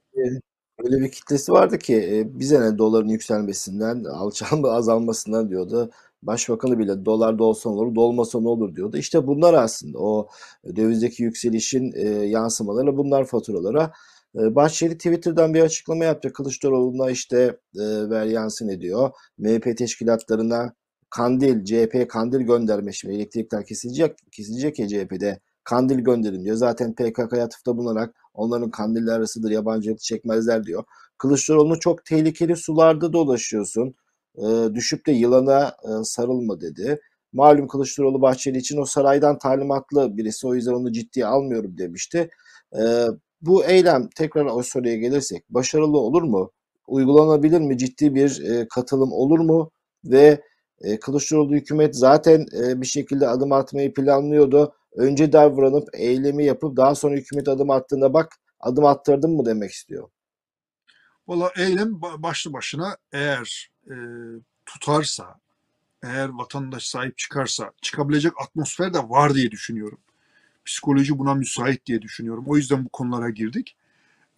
öyle bir kitlesi vardı ki e, bize ne doların yükselmesinden, alçalma azalmasından diyordu. Başbakanı bile dolar da olsa ne olur, dolmasa ne olur diyordu. İşte bunlar aslında o dövizdeki yükselişin e, yansımaları bunlar faturalara. E, Bahçeli Twitter'dan bir açıklama yaptı. Kılıçdaroğlu'na işte e, ver yansın ediyor. MHP teşkilatlarına kandil, CHP kandil gönderme şimdi elektrikler kesilecek, kesilecek ya CHP'de kandil gönderin diyor. Zaten PKK'ya atıfta bulunarak onların kandiller arasıdır yabancılık çekmezler diyor. Kılıçdaroğlu'nu çok tehlikeli sularda dolaşıyorsun. E, düşüp de yılana e, sarılma dedi. Malum Kılıçdaroğlu Bahçeli için o saraydan talimatlı birisi o yüzden onu ciddiye almıyorum demişti. E, bu eylem tekrar o soruya gelirsek başarılı olur mu? Uygulanabilir mi? Ciddi bir e, katılım olur mu? Ve e, Kılıçdaroğlu hükümet zaten e, bir şekilde adım atmayı planlıyordu. Önce davranıp eylemi yapıp daha sonra hükümet adım attığında bak adım attırdım mı demek istiyor. Valla eylem ba- başlı başına eğer e, tutarsa, eğer vatandaş sahip çıkarsa, çıkabilecek atmosfer de var diye düşünüyorum. Psikoloji buna müsait diye düşünüyorum. O yüzden bu konulara girdik.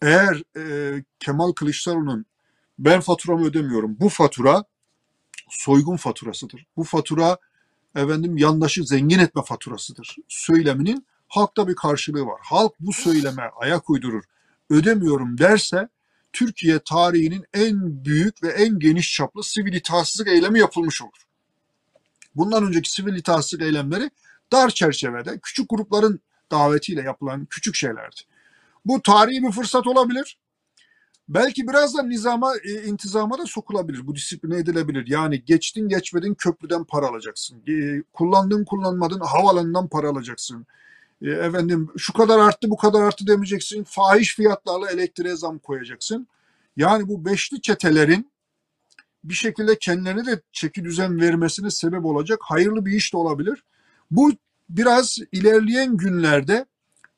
Eğer e, Kemal Kılıçdaroğlu'nun ben faturamı ödemiyorum, bu fatura soygun faturasıdır. Bu fatura efendim yandaşı zengin etme faturasıdır. Söyleminin halkta bir karşılığı var. Halk bu söyleme ayak uydurur. Ödemiyorum derse Türkiye tarihinin en büyük ve en geniş çaplı sivil itaatsizlik eylemi yapılmış olur. Bundan önceki sivil tahsil eylemleri dar çerçevede küçük grupların davetiyle yapılan küçük şeylerdi. Bu tarihi bir fırsat olabilir. Belki biraz da nizama, e, intizama da sokulabilir. Bu disipline edilebilir. Yani geçtin geçmedin köprüden para alacaksın. E, kullandın kullanmadın havalanından para alacaksın. E, efendim şu kadar arttı bu kadar arttı demeyeceksin. Fahiş fiyatlarla elektriğe zam koyacaksın. Yani bu beşli çetelerin bir şekilde kendilerine de çeki düzen vermesine sebep olacak hayırlı bir iş de olabilir. Bu biraz ilerleyen günlerde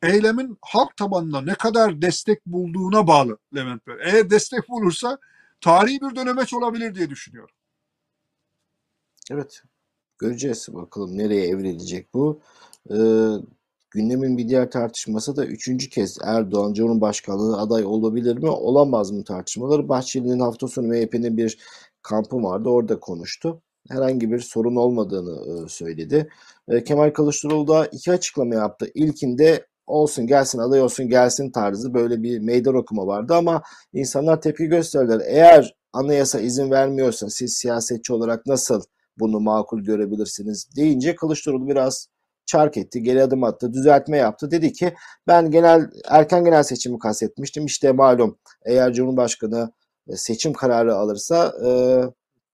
eylemin halk tabanına ne kadar destek bulduğuna bağlı Levent Bey. Eğer destek bulursa tarihi bir dönemeç olabilir diye düşünüyorum. Evet. Göreceğiz bakalım nereye evrilecek bu. Ee, gündemin bir diğer tartışması da üçüncü kez Erdoğan Cumhurbaşkanlığı aday olabilir mi olamaz mı tartışmaları. Bahçeli'nin hafta sonu MHP'nin bir kampı vardı orada konuştu. Herhangi bir sorun olmadığını e, söyledi. E, Kemal Kılıçdaroğlu da iki açıklama yaptı. İlkinde olsun gelsin aday olsun gelsin tarzı böyle bir meydan okuma vardı ama insanlar tepki gösterdiler. Eğer anayasa izin vermiyorsa siz siyasetçi olarak nasıl bunu makul görebilirsiniz deyince Kılıçdaroğlu biraz çark etti, geri adım attı, düzeltme yaptı. Dedi ki ben genel erken genel seçimi kastetmiştim. İşte malum eğer Cumhurbaşkanı e, seçim kararı alırsa e,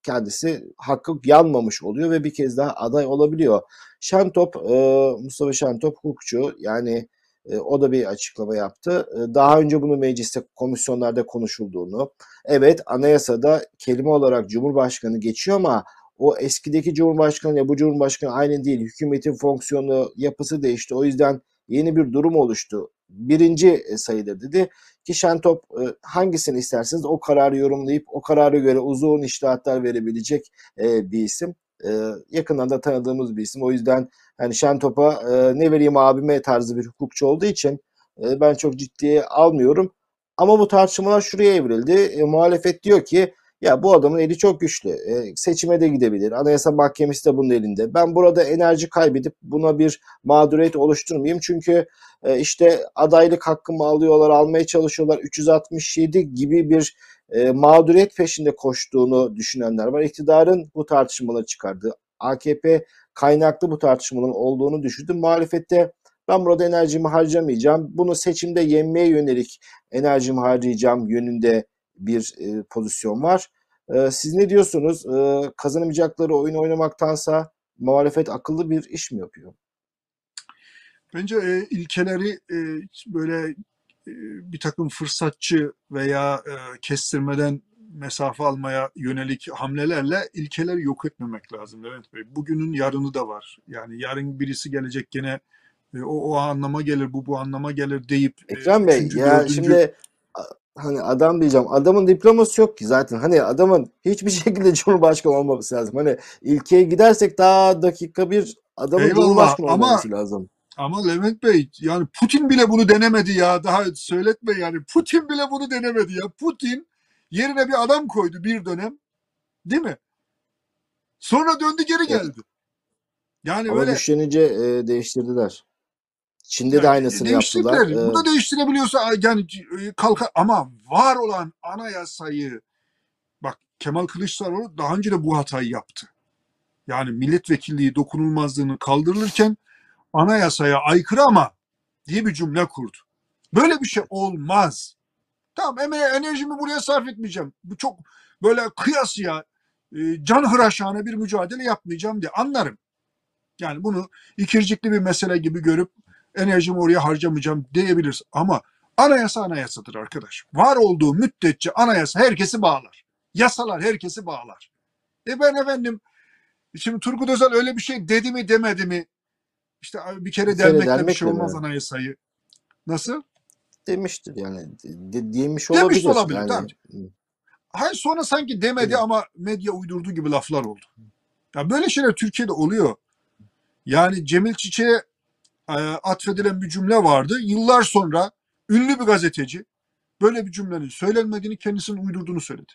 kendisi hakkı yanmamış oluyor ve bir kez daha aday olabiliyor. Şentop, e, Mustafa Şentop hukukçu yani e, o da bir açıklama yaptı. E, daha önce bunu mecliste komisyonlarda konuşulduğunu, evet anayasada kelime olarak Cumhurbaşkanı geçiyor ama o eskideki Cumhurbaşkanı ile bu Cumhurbaşkanı aynı değil. Hükümetin fonksiyonu, yapısı değişti. O yüzden yeni bir durum oluştu. Birinci e, sayıdır dedi ki Şentop e, hangisini isterseniz o kararı yorumlayıp o karara göre uzun iştahatlar verebilecek e, bir isim. Yakından da tanıdığımız bir isim. O yüzden hani Şentop'a e, ne vereyim abime tarzı bir hukukçu olduğu için e, ben çok ciddiye almıyorum. Ama bu tartışmalar şuraya evrildi. E, muhalefet diyor ki ya bu adamın eli çok güçlü. E, seçime de gidebilir. Anayasa Mahkemesi de bunun elinde. Ben burada enerji kaybedip buna bir mağduriyet oluşturmayayım. Çünkü e, işte adaylık hakkımı alıyorlar, almaya çalışıyorlar. 367 gibi bir e, mağduriyet peşinde koştuğunu düşünenler var. İktidarın bu tartışmaları çıkardı. AKP kaynaklı bu tartışmaların olduğunu düşündü. Muhalefette ben burada enerjimi harcamayacağım. Bunu seçimde yenmeye yönelik enerjimi harcayacağım yönünde bir e, pozisyon var. E, siz ne diyorsunuz? E, kazanamayacakları oyun oynamaktansa muhalefet akıllı bir iş mi yapıyor? Bence e, ilkeleri e, böyle e, bir takım fırsatçı veya e, kestirmeden mesafe almaya yönelik hamlelerle ilkeleri yok etmemek lazım Levent Bey. Bugünün yarını da var. Yani yarın birisi gelecek gene e, o, o anlama gelir, bu bu anlama gelir deyip e, Ekrem Bey üçüncü, ya dördüncü- şimdi hani adam diyeceğim adamın diploması yok ki zaten hani adamın hiçbir (laughs) şekilde cumhurbaşkanı olmaması lazım. Hani ilkeye gidersek daha dakika bir adamın Eyvallah, cumhurbaşkanı ama- lazım. Ama Levent Bey yani Putin bile bunu denemedi ya. Daha söyletme yani. Putin bile bunu denemedi ya. Putin yerine bir adam koydu bir dönem. Değil mi? Sonra döndü geri geldi. Yani Ama böyle güçlenince e, değiştirdiler. Çin'de de yani aynısını yaptılar. değiştirdiler. E, Bu da değiştirebiliyorsa yani e, kalkar ama var olan anayasayı bak Kemal Kılıçdaroğlu daha önce de bu hatayı yaptı. Yani milletvekilliği dokunulmazlığını kaldırılırken anayasaya aykırı ama diye bir cümle kurdu. Böyle bir şey olmaz. Tamam emeğe enerjimi buraya sarf etmeyeceğim. Bu çok böyle kıyasıya e, can hıraşane bir mücadele yapmayacağım diye anlarım. Yani bunu ikircikli bir mesele gibi görüp enerjimi oraya harcamayacağım diyebiliriz. Ama anayasa anayasadır arkadaş. Var olduğu müddetçe anayasa herkesi bağlar. Yasalar herkesi bağlar. E ben efendim şimdi Turgut Özal öyle bir şey dedi mi demedi mi? İşte bir kere delmekle bir şey mi? olmaz anayasayı. Nasıl? Demiştir yani de, demiş Demiş olabilir. olabilir, yani. tamam. Hayır sonra sanki demedi Evet. ama medya uydurduğu gibi laflar oldu. Ya böyle şeyler Türkiye'de oluyor. Yani Cemil Çiçek'e e, atfedilen bir cümle vardı. Yıllar sonra ünlü bir gazeteci böyle bir cümlenin söylenmediğini kendisinin uydurduğunu söyledi.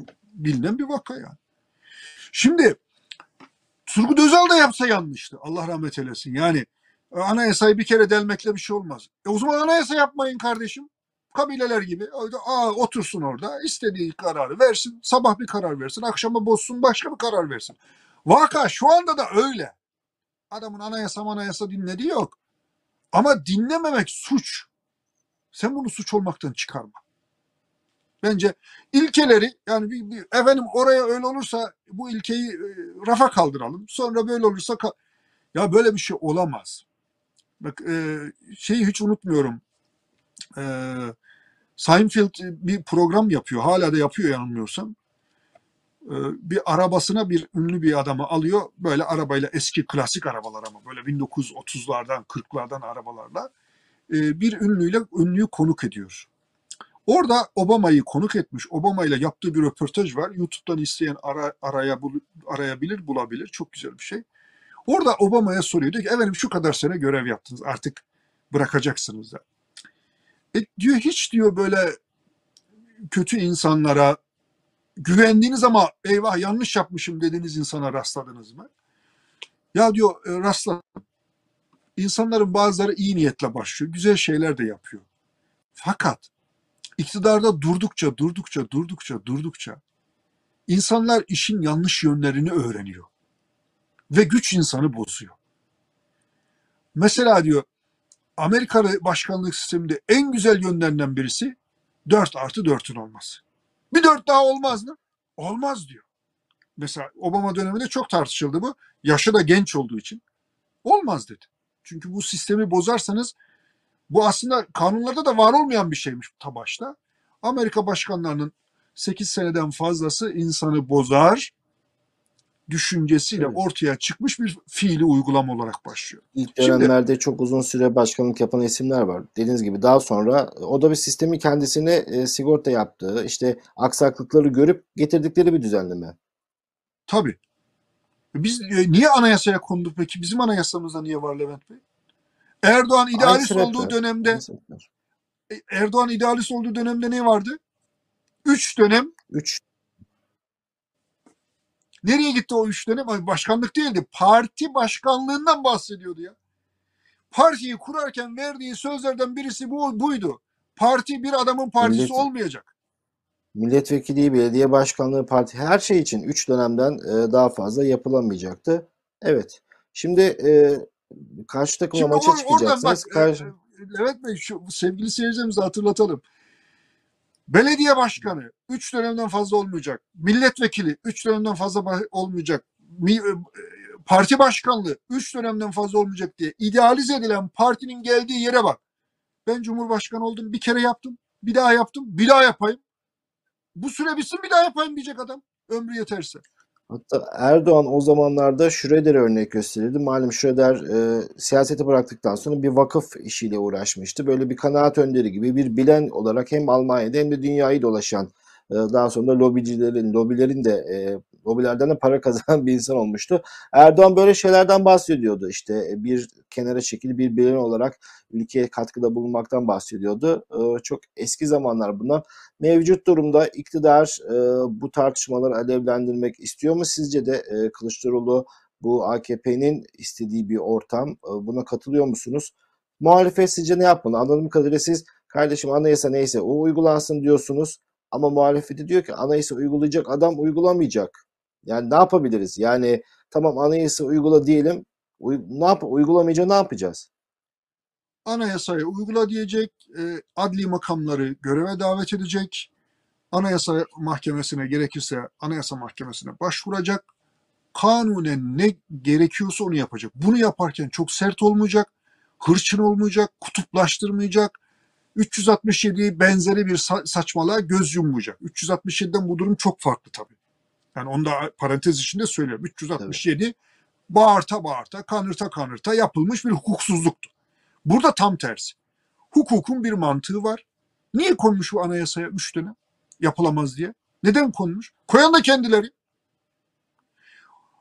Bu bilinen bir vaka yani. Şimdi Turgut Özal da yapsa yanlıştı. Allah rahmet eylesin. Yani anayasayı bir kere delmekle bir şey olmaz. E o zaman anayasa yapmayın kardeşim. kabileler gibi aa, otursun orada istediği kararı versin. Sabah bir karar versin, akşama bozsun başka bir karar versin. Vaka şu anda da öyle. Adamın anayasa anayasa dinlediği yok. Ama dinlememek suç. Sen bunu suç olmaktan çıkarma. Bence ilkeleri yani bir, bir- efendim oraya öyle olursa bu ilkeyi e, rafa kaldıralım. Sonra böyle olursa ya böyle bir şey olamaz. Bak e, şeyi hiç unutmuyorum. E, Seinfeld bir program yapıyor. Hala da yapıyor yanılmıyorsam. E, bir arabasına bir ünlü bir adamı alıyor. Böyle arabayla eski klasik arabalar ama böyle 1930'lardan 40'lardan arabalarla e, bir ünlüyle ünlüyü konuk ediyor. Orada Obama'yı konuk etmiş. Obama ile yaptığı bir röportaj var. YouTube'dan isteyen ara, araya arayabilir, bulabilir. Çok güzel bir şey. Orada Obama'ya soruyor. Diyor ki efendim şu kadar sene görev yaptınız. Artık bırakacaksınız da. E, diyor hiç diyor böyle kötü insanlara güvendiğiniz ama eyvah yanlış yapmışım dediğiniz insana rastladınız mı? Ya diyor e, rastladım. İnsanların bazıları iyi niyetle başlıyor. Güzel şeyler de yapıyor. Fakat iktidarda durdukça, durdukça, durdukça, durdukça insanlar işin yanlış yönlerini öğreniyor. Ve güç insanı bozuyor. Mesela diyor Amerika başkanlık sisteminde en güzel yönlerinden birisi 4 artı 4'ün olması. Bir 4 daha olmaz mı? Olmaz diyor. Mesela Obama döneminde çok tartışıldı bu. Yaşı da genç olduğu için. Olmaz dedi. Çünkü bu sistemi bozarsanız bu aslında kanunlarda da var olmayan bir şeymiş ta başta. Amerika başkanlarının 8 seneden fazlası insanı bozar düşüncesiyle Evet. ortaya çıkmış bir fiili uygulama olarak başlıyor. İlk Şimdi- dönemlerde çok uzun süre başkanlık yapan isimler var. Dediğiniz gibi daha sonra o da bir sistemi kendisine e, sigorta yaptığı, işte aksaklıkları görüp getirdikleri bir düzenleme. Tabii. Biz e, niye anayasaya kondu peki? Bizim anayasamızda niye var Levent Bey? Erdoğan Aynı idealist sebepler. olduğu dönemde Aynı sebepler. e, Erdoğan idealist olduğu dönemde ne vardı? Üç dönem Üç, Nereye gitti o üç dönem? Başkanlık değildi. Parti başkanlığından bahsediyordu ya. Partiyi kurarken verdiği sözlerden birisi bu buydu. Parti bir adamın partisi Millet- olmayacak. milletvekili, belediye başkanlığı, parti her şey için 3 dönemden e, daha fazla yapılamayacaktı. Evet. Şimdi e, karşı takıma Şimdi maça or- oradan bak çıkacaksınız. e, Karşı... e, Levent Bey şu sevgili seyircilerimize hatırlatalım. Belediye başkanı 3 dönemden fazla olmayacak. Milletvekili 3 dönemden fazla olmayacak. E, Parti başkanlığı 3 dönemden fazla olmayacak diye idealize edilen partinin geldiği yere bak. Ben cumhurbaşkanı oldum bir kere yaptım. Bir daha yaptım. Bir daha yapayım. Bu süre bitsin bir daha yapayım diyecek adam. Ömrü yeterse. Hatta Erdoğan o zamanlarda Schröder'e örnek gösterirdi. Malum Schröder e, siyaseti bıraktıktan sonra bir vakıf işiyle uğraşmıştı. Böyle bir kanaat önderi gibi bir bilen olarak hem Almanya'da hem de dünyayı dolaşan e, daha sonra da lobicilerin, lobilerin de e, lobilerden de para (laughs) kazanan bir insan olmuştu. Erdoğan böyle şeylerden bahsediyordu. İşte e, bir kenara çekil bir bilen olarak ülkeye katkıda bulunmaktan bahsediyordu. E, çok eski zamanlar bunlar. Mevcut durumda iktidar e, bu tartışmaları alevlendirmek istiyor mu sizce de e, Kılıçdaroğlu bu AKP'nin istediği bir ortam e, buna katılıyor musunuz? Muhalefet sizce ne yapmalı? Anladığım kadarıyla siz kardeşim anayasa neyse o uygulansın diyorsunuz ama muhalefeti diyor ki anayasa uygulayacak adam uygulamayacak. Yani ne yapabiliriz? Yani tamam anayasa uygula diyelim. Uy- ne yap uygulamayınca ne yapacağız? anayasaya uygula diyecek, e, adli makamları göreve davet edecek, anayasa mahkemesine gerekirse anayasa mahkemesine başvuracak, kanunen ne gerekiyorsa onu yapacak. Bunu yaparken çok sert olmayacak, hırçın olmayacak, kutuplaştırmayacak, 367 benzeri bir sa- saçmalığa göz yummayacak. 367'den bu durum çok farklı tabii. Yani onu da parantez içinde söylüyorum. 367 bağırta bağırta, kanırta kanırta yapılmış bir hukuksuzluktu. Burada tam tersi. Hukukun bir mantığı var. Niye konmuş bu anayasaya üç dönem? Yapılamaz diye. Neden konmuş? Koyan da kendileri.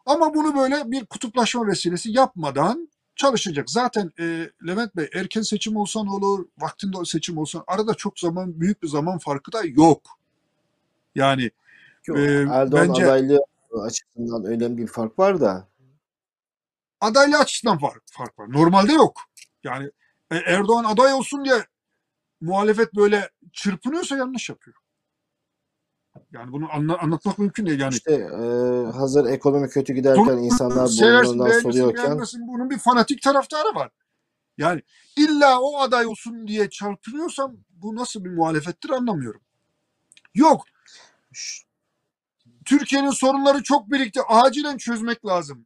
Ama bunu böyle bir kutuplaşma vesilesi yapmadan çalışacak. Zaten e, Levent Bey erken seçim olsan olur, vaktinde seçim olsan arada çok zaman büyük bir zaman farkı da yok. Yani Yok, Ee, Erdoğan bence- adaylığı açısından önemli bir fark var da adaylı açısından fark, fark var. Normalde yok. Yani e, Erdoğan aday olsun diye muhalefet böyle çırpınıyorsa yanlış yapıyor. Yani bunu anla- anlatmak mümkün değil. Yani İşte e, hazır ekonomi kötü giderken Bunu insanlar burnundan soruyorken beğenmesin, bunun bir fanatik taraftarı var. Yani illa o aday olsun diye çarpılıyorsam bu nasıl bir muhalefettir anlamıyorum. Yok. Türkiye'nin sorunları çok birikti. Acilen çözmek lazım.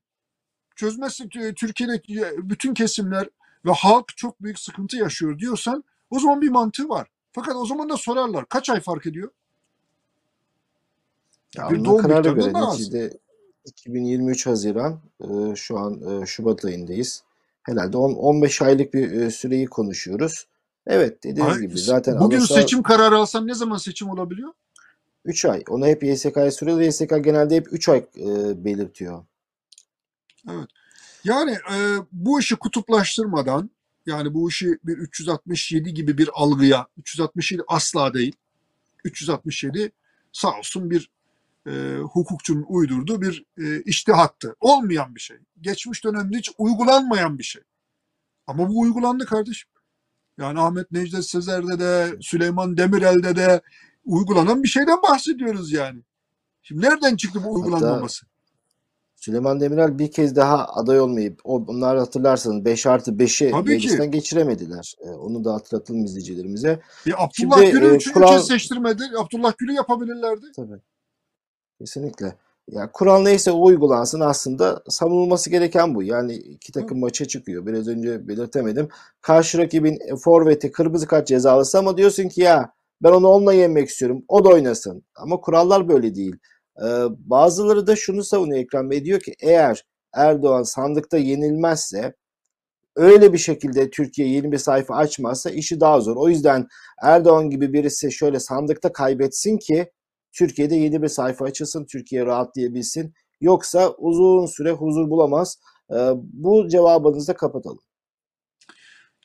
Çözmezse t- Türkiye'deki bütün kesimler ve halk çok büyük sıkıntı yaşıyor diyorsan o zaman bir mantığı var. Fakat o zaman da sorarlar. Kaç ay fark ediyor? Ya bir doğum miktarından göre neticede 2023 Haziran e, şu an e, Şubat ayındayız. Herhalde 10, 15 aylık bir e, süreyi konuşuyoruz. Evet dediğiniz Ay, gibi zaten Bugün alınsa seçim kararı alsam ne zaman seçim olabiliyor? 3 ay. Onu hep YSK'ya soruyor. YSK genelde hep 3 ay e, belirtiyor. Evet. Yani e, bu işi kutuplaştırmadan yani bu işi bir 367 gibi bir algıya 367 asla değil. 367 sağ olsun bir e, hukukçunun uydurduğu bir e, iştihattı. Olmayan bir şey. Geçmiş dönemde hiç uygulanmayan bir şey. Ama bu uygulandı kardeşim. Yani Ahmet Necdet Sezer'de de Süleyman Demirel'de de uygulanan bir şeyden bahsediyoruz yani. Şimdi nereden çıktı bu uygulanmaması? Süleyman Demirel bir kez daha aday olmayıp o, bunlar hatırlarsanız 5 artı 5'i Tabii ki. meclisten geçiremediler. E, onu da hatırlatalım izleyicilerimize. E, Abdullah Şimdi, Gül'ü e, Kur'an- seçtirmedi. Abdullah Gül'ü yapabilirlerdi. Tabii. Kesinlikle. Ya kural neyse o uygulansın aslında savunulması gereken bu. Yani iki takım maça çıkıyor. Biraz önce belirtemedim. Karşı rakibin e, forveti kırmızı kart cezalısı ama diyorsun ki ya ben onu onunla yenmek istiyorum. O da oynasın. Ama kurallar böyle değil. Ee, bazıları da şunu savunuyor Ekrem Bey diyor ki eğer Erdoğan sandıkta yenilmezse öyle bir şekilde Türkiye yeni bir sayfa açmazsa işi daha zor. O yüzden Erdoğan gibi birisi şöyle sandıkta kaybetsin ki Türkiye'de yeni bir sayfa açılsın, Türkiye rahatlayabilsin. Yoksa uzun süre huzur bulamaz. Ee, bu cevabınızı da kapatalım.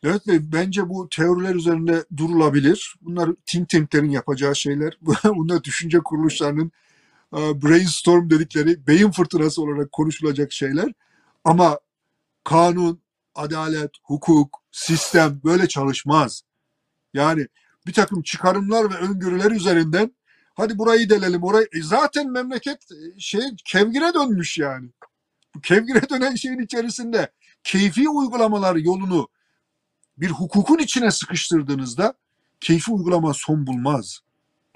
Evet Bey, bence bu teoriler üzerinde durulabilir. Bunlar think tanklerin yapacağı şeyler. (laughs) Bunlar düşünce kuruluşlarının e, brainstorm dedikleri beyin fırtınası olarak konuşulacak şeyler. Ama kanun, adalet, hukuk, sistem böyle çalışmaz. Yani bir takım çıkarımlar ve öngörüler üzerinden hadi burayı delelim orayı. E zaten memleket e, şey kevgire dönmüş yani. Bu kevgire (laughs) dönen şeyin içerisinde keyfi uygulamalar yolunu bir hukukun içine sıkıştırdığınızda keyfi uygulama son bulmaz.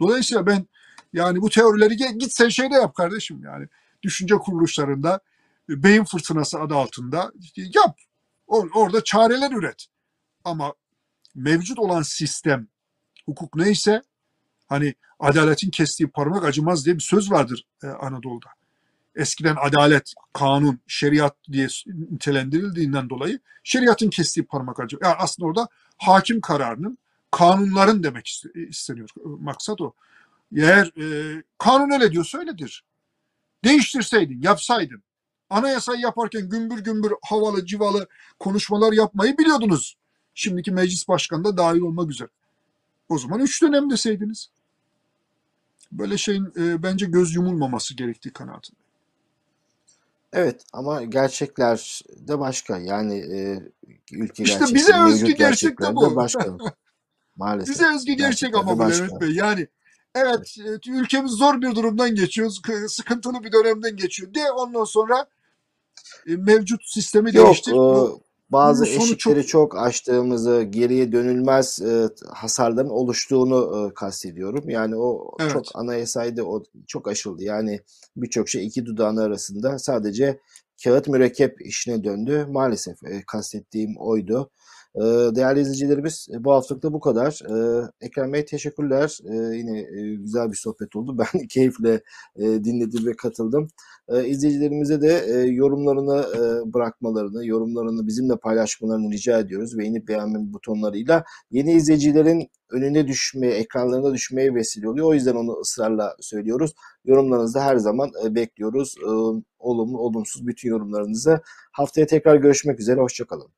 Dolayısıyla ben yani bu teorileri git sen şeyde yap kardeşim yani düşünce kuruluşlarında e, beyin fırtınası adı altında yap. Or- orada çareler üret. Ama mevcut olan sistem hukuk neyse hani adaletin kestiği parmak acımaz diye bir söz vardır e, Anadolu'da. Eskiden adalet, kanun, şeriat diye nitelendirildiğinden dolayı şeriatın kestiği parmak acı. Yani aslında orada hakim kararının, kanunların demek iste- isteniyor. Maksat o. Eğer e, kanun öyle diyorsa öyledir. Değiştirseydin, yapsaydın. Anayasayı yaparken gümbür gümbür havalı civalı konuşmalar yapmayı biliyordunuz. Şimdiki meclis başkanı da dahil olmak üzere. O zaman üç dönem deseydiniz. Böyle şeyin e, bence göz yumulmaması gerektiği kanaatinde. Evet ama gerçekler de başka. Yani e, ülke İşte gerçekleri, bize özgü gerçek de bu. başka. (laughs) Maalesef. Bize özgü gerçek Gerçekler ama bu. Levent Bey. Yani evet e, ülkemiz zor bir durumdan geçiyor. sıkı- Sıkıntılı bir dönemden geçiyor. De ondan sonra e, mevcut sistemi Yok, değiştir. e, Bu, bazı sonu eşikleri çok aştığımızı, geriye dönülmez e, hasarların oluştuğunu e, kastediyorum. Yani o Evet. çok anayasaydı o çok aşıldı. Yani birçok şey iki dudağın arasında sadece kağıt mürekkep işine döndü. Maalesef e, kastettiğim oydu. E, değerli izleyicilerimiz e, bu haftalık da bu kadar. E, Ekrem Bey teşekkürler. E, yine e, güzel bir sohbet oldu. (laughs) Ben keyifle e, dinledim ve katıldım. İzleyicilerimize de yorumlarını bırakmalarını, yorumlarını bizimle paylaşmalarını rica ediyoruz. Beğenip beğenme butonlarıyla yeni izleyicilerin önüne düşmeye, ekranlarına düşmeye vesile oluyor. O yüzden onu ısrarla söylüyoruz. Yorumlarınızı her zaman bekliyoruz. Olumlu, olumsuz bütün yorumlarınızı. Haftaya tekrar görüşmek üzere. Hoşçakalın.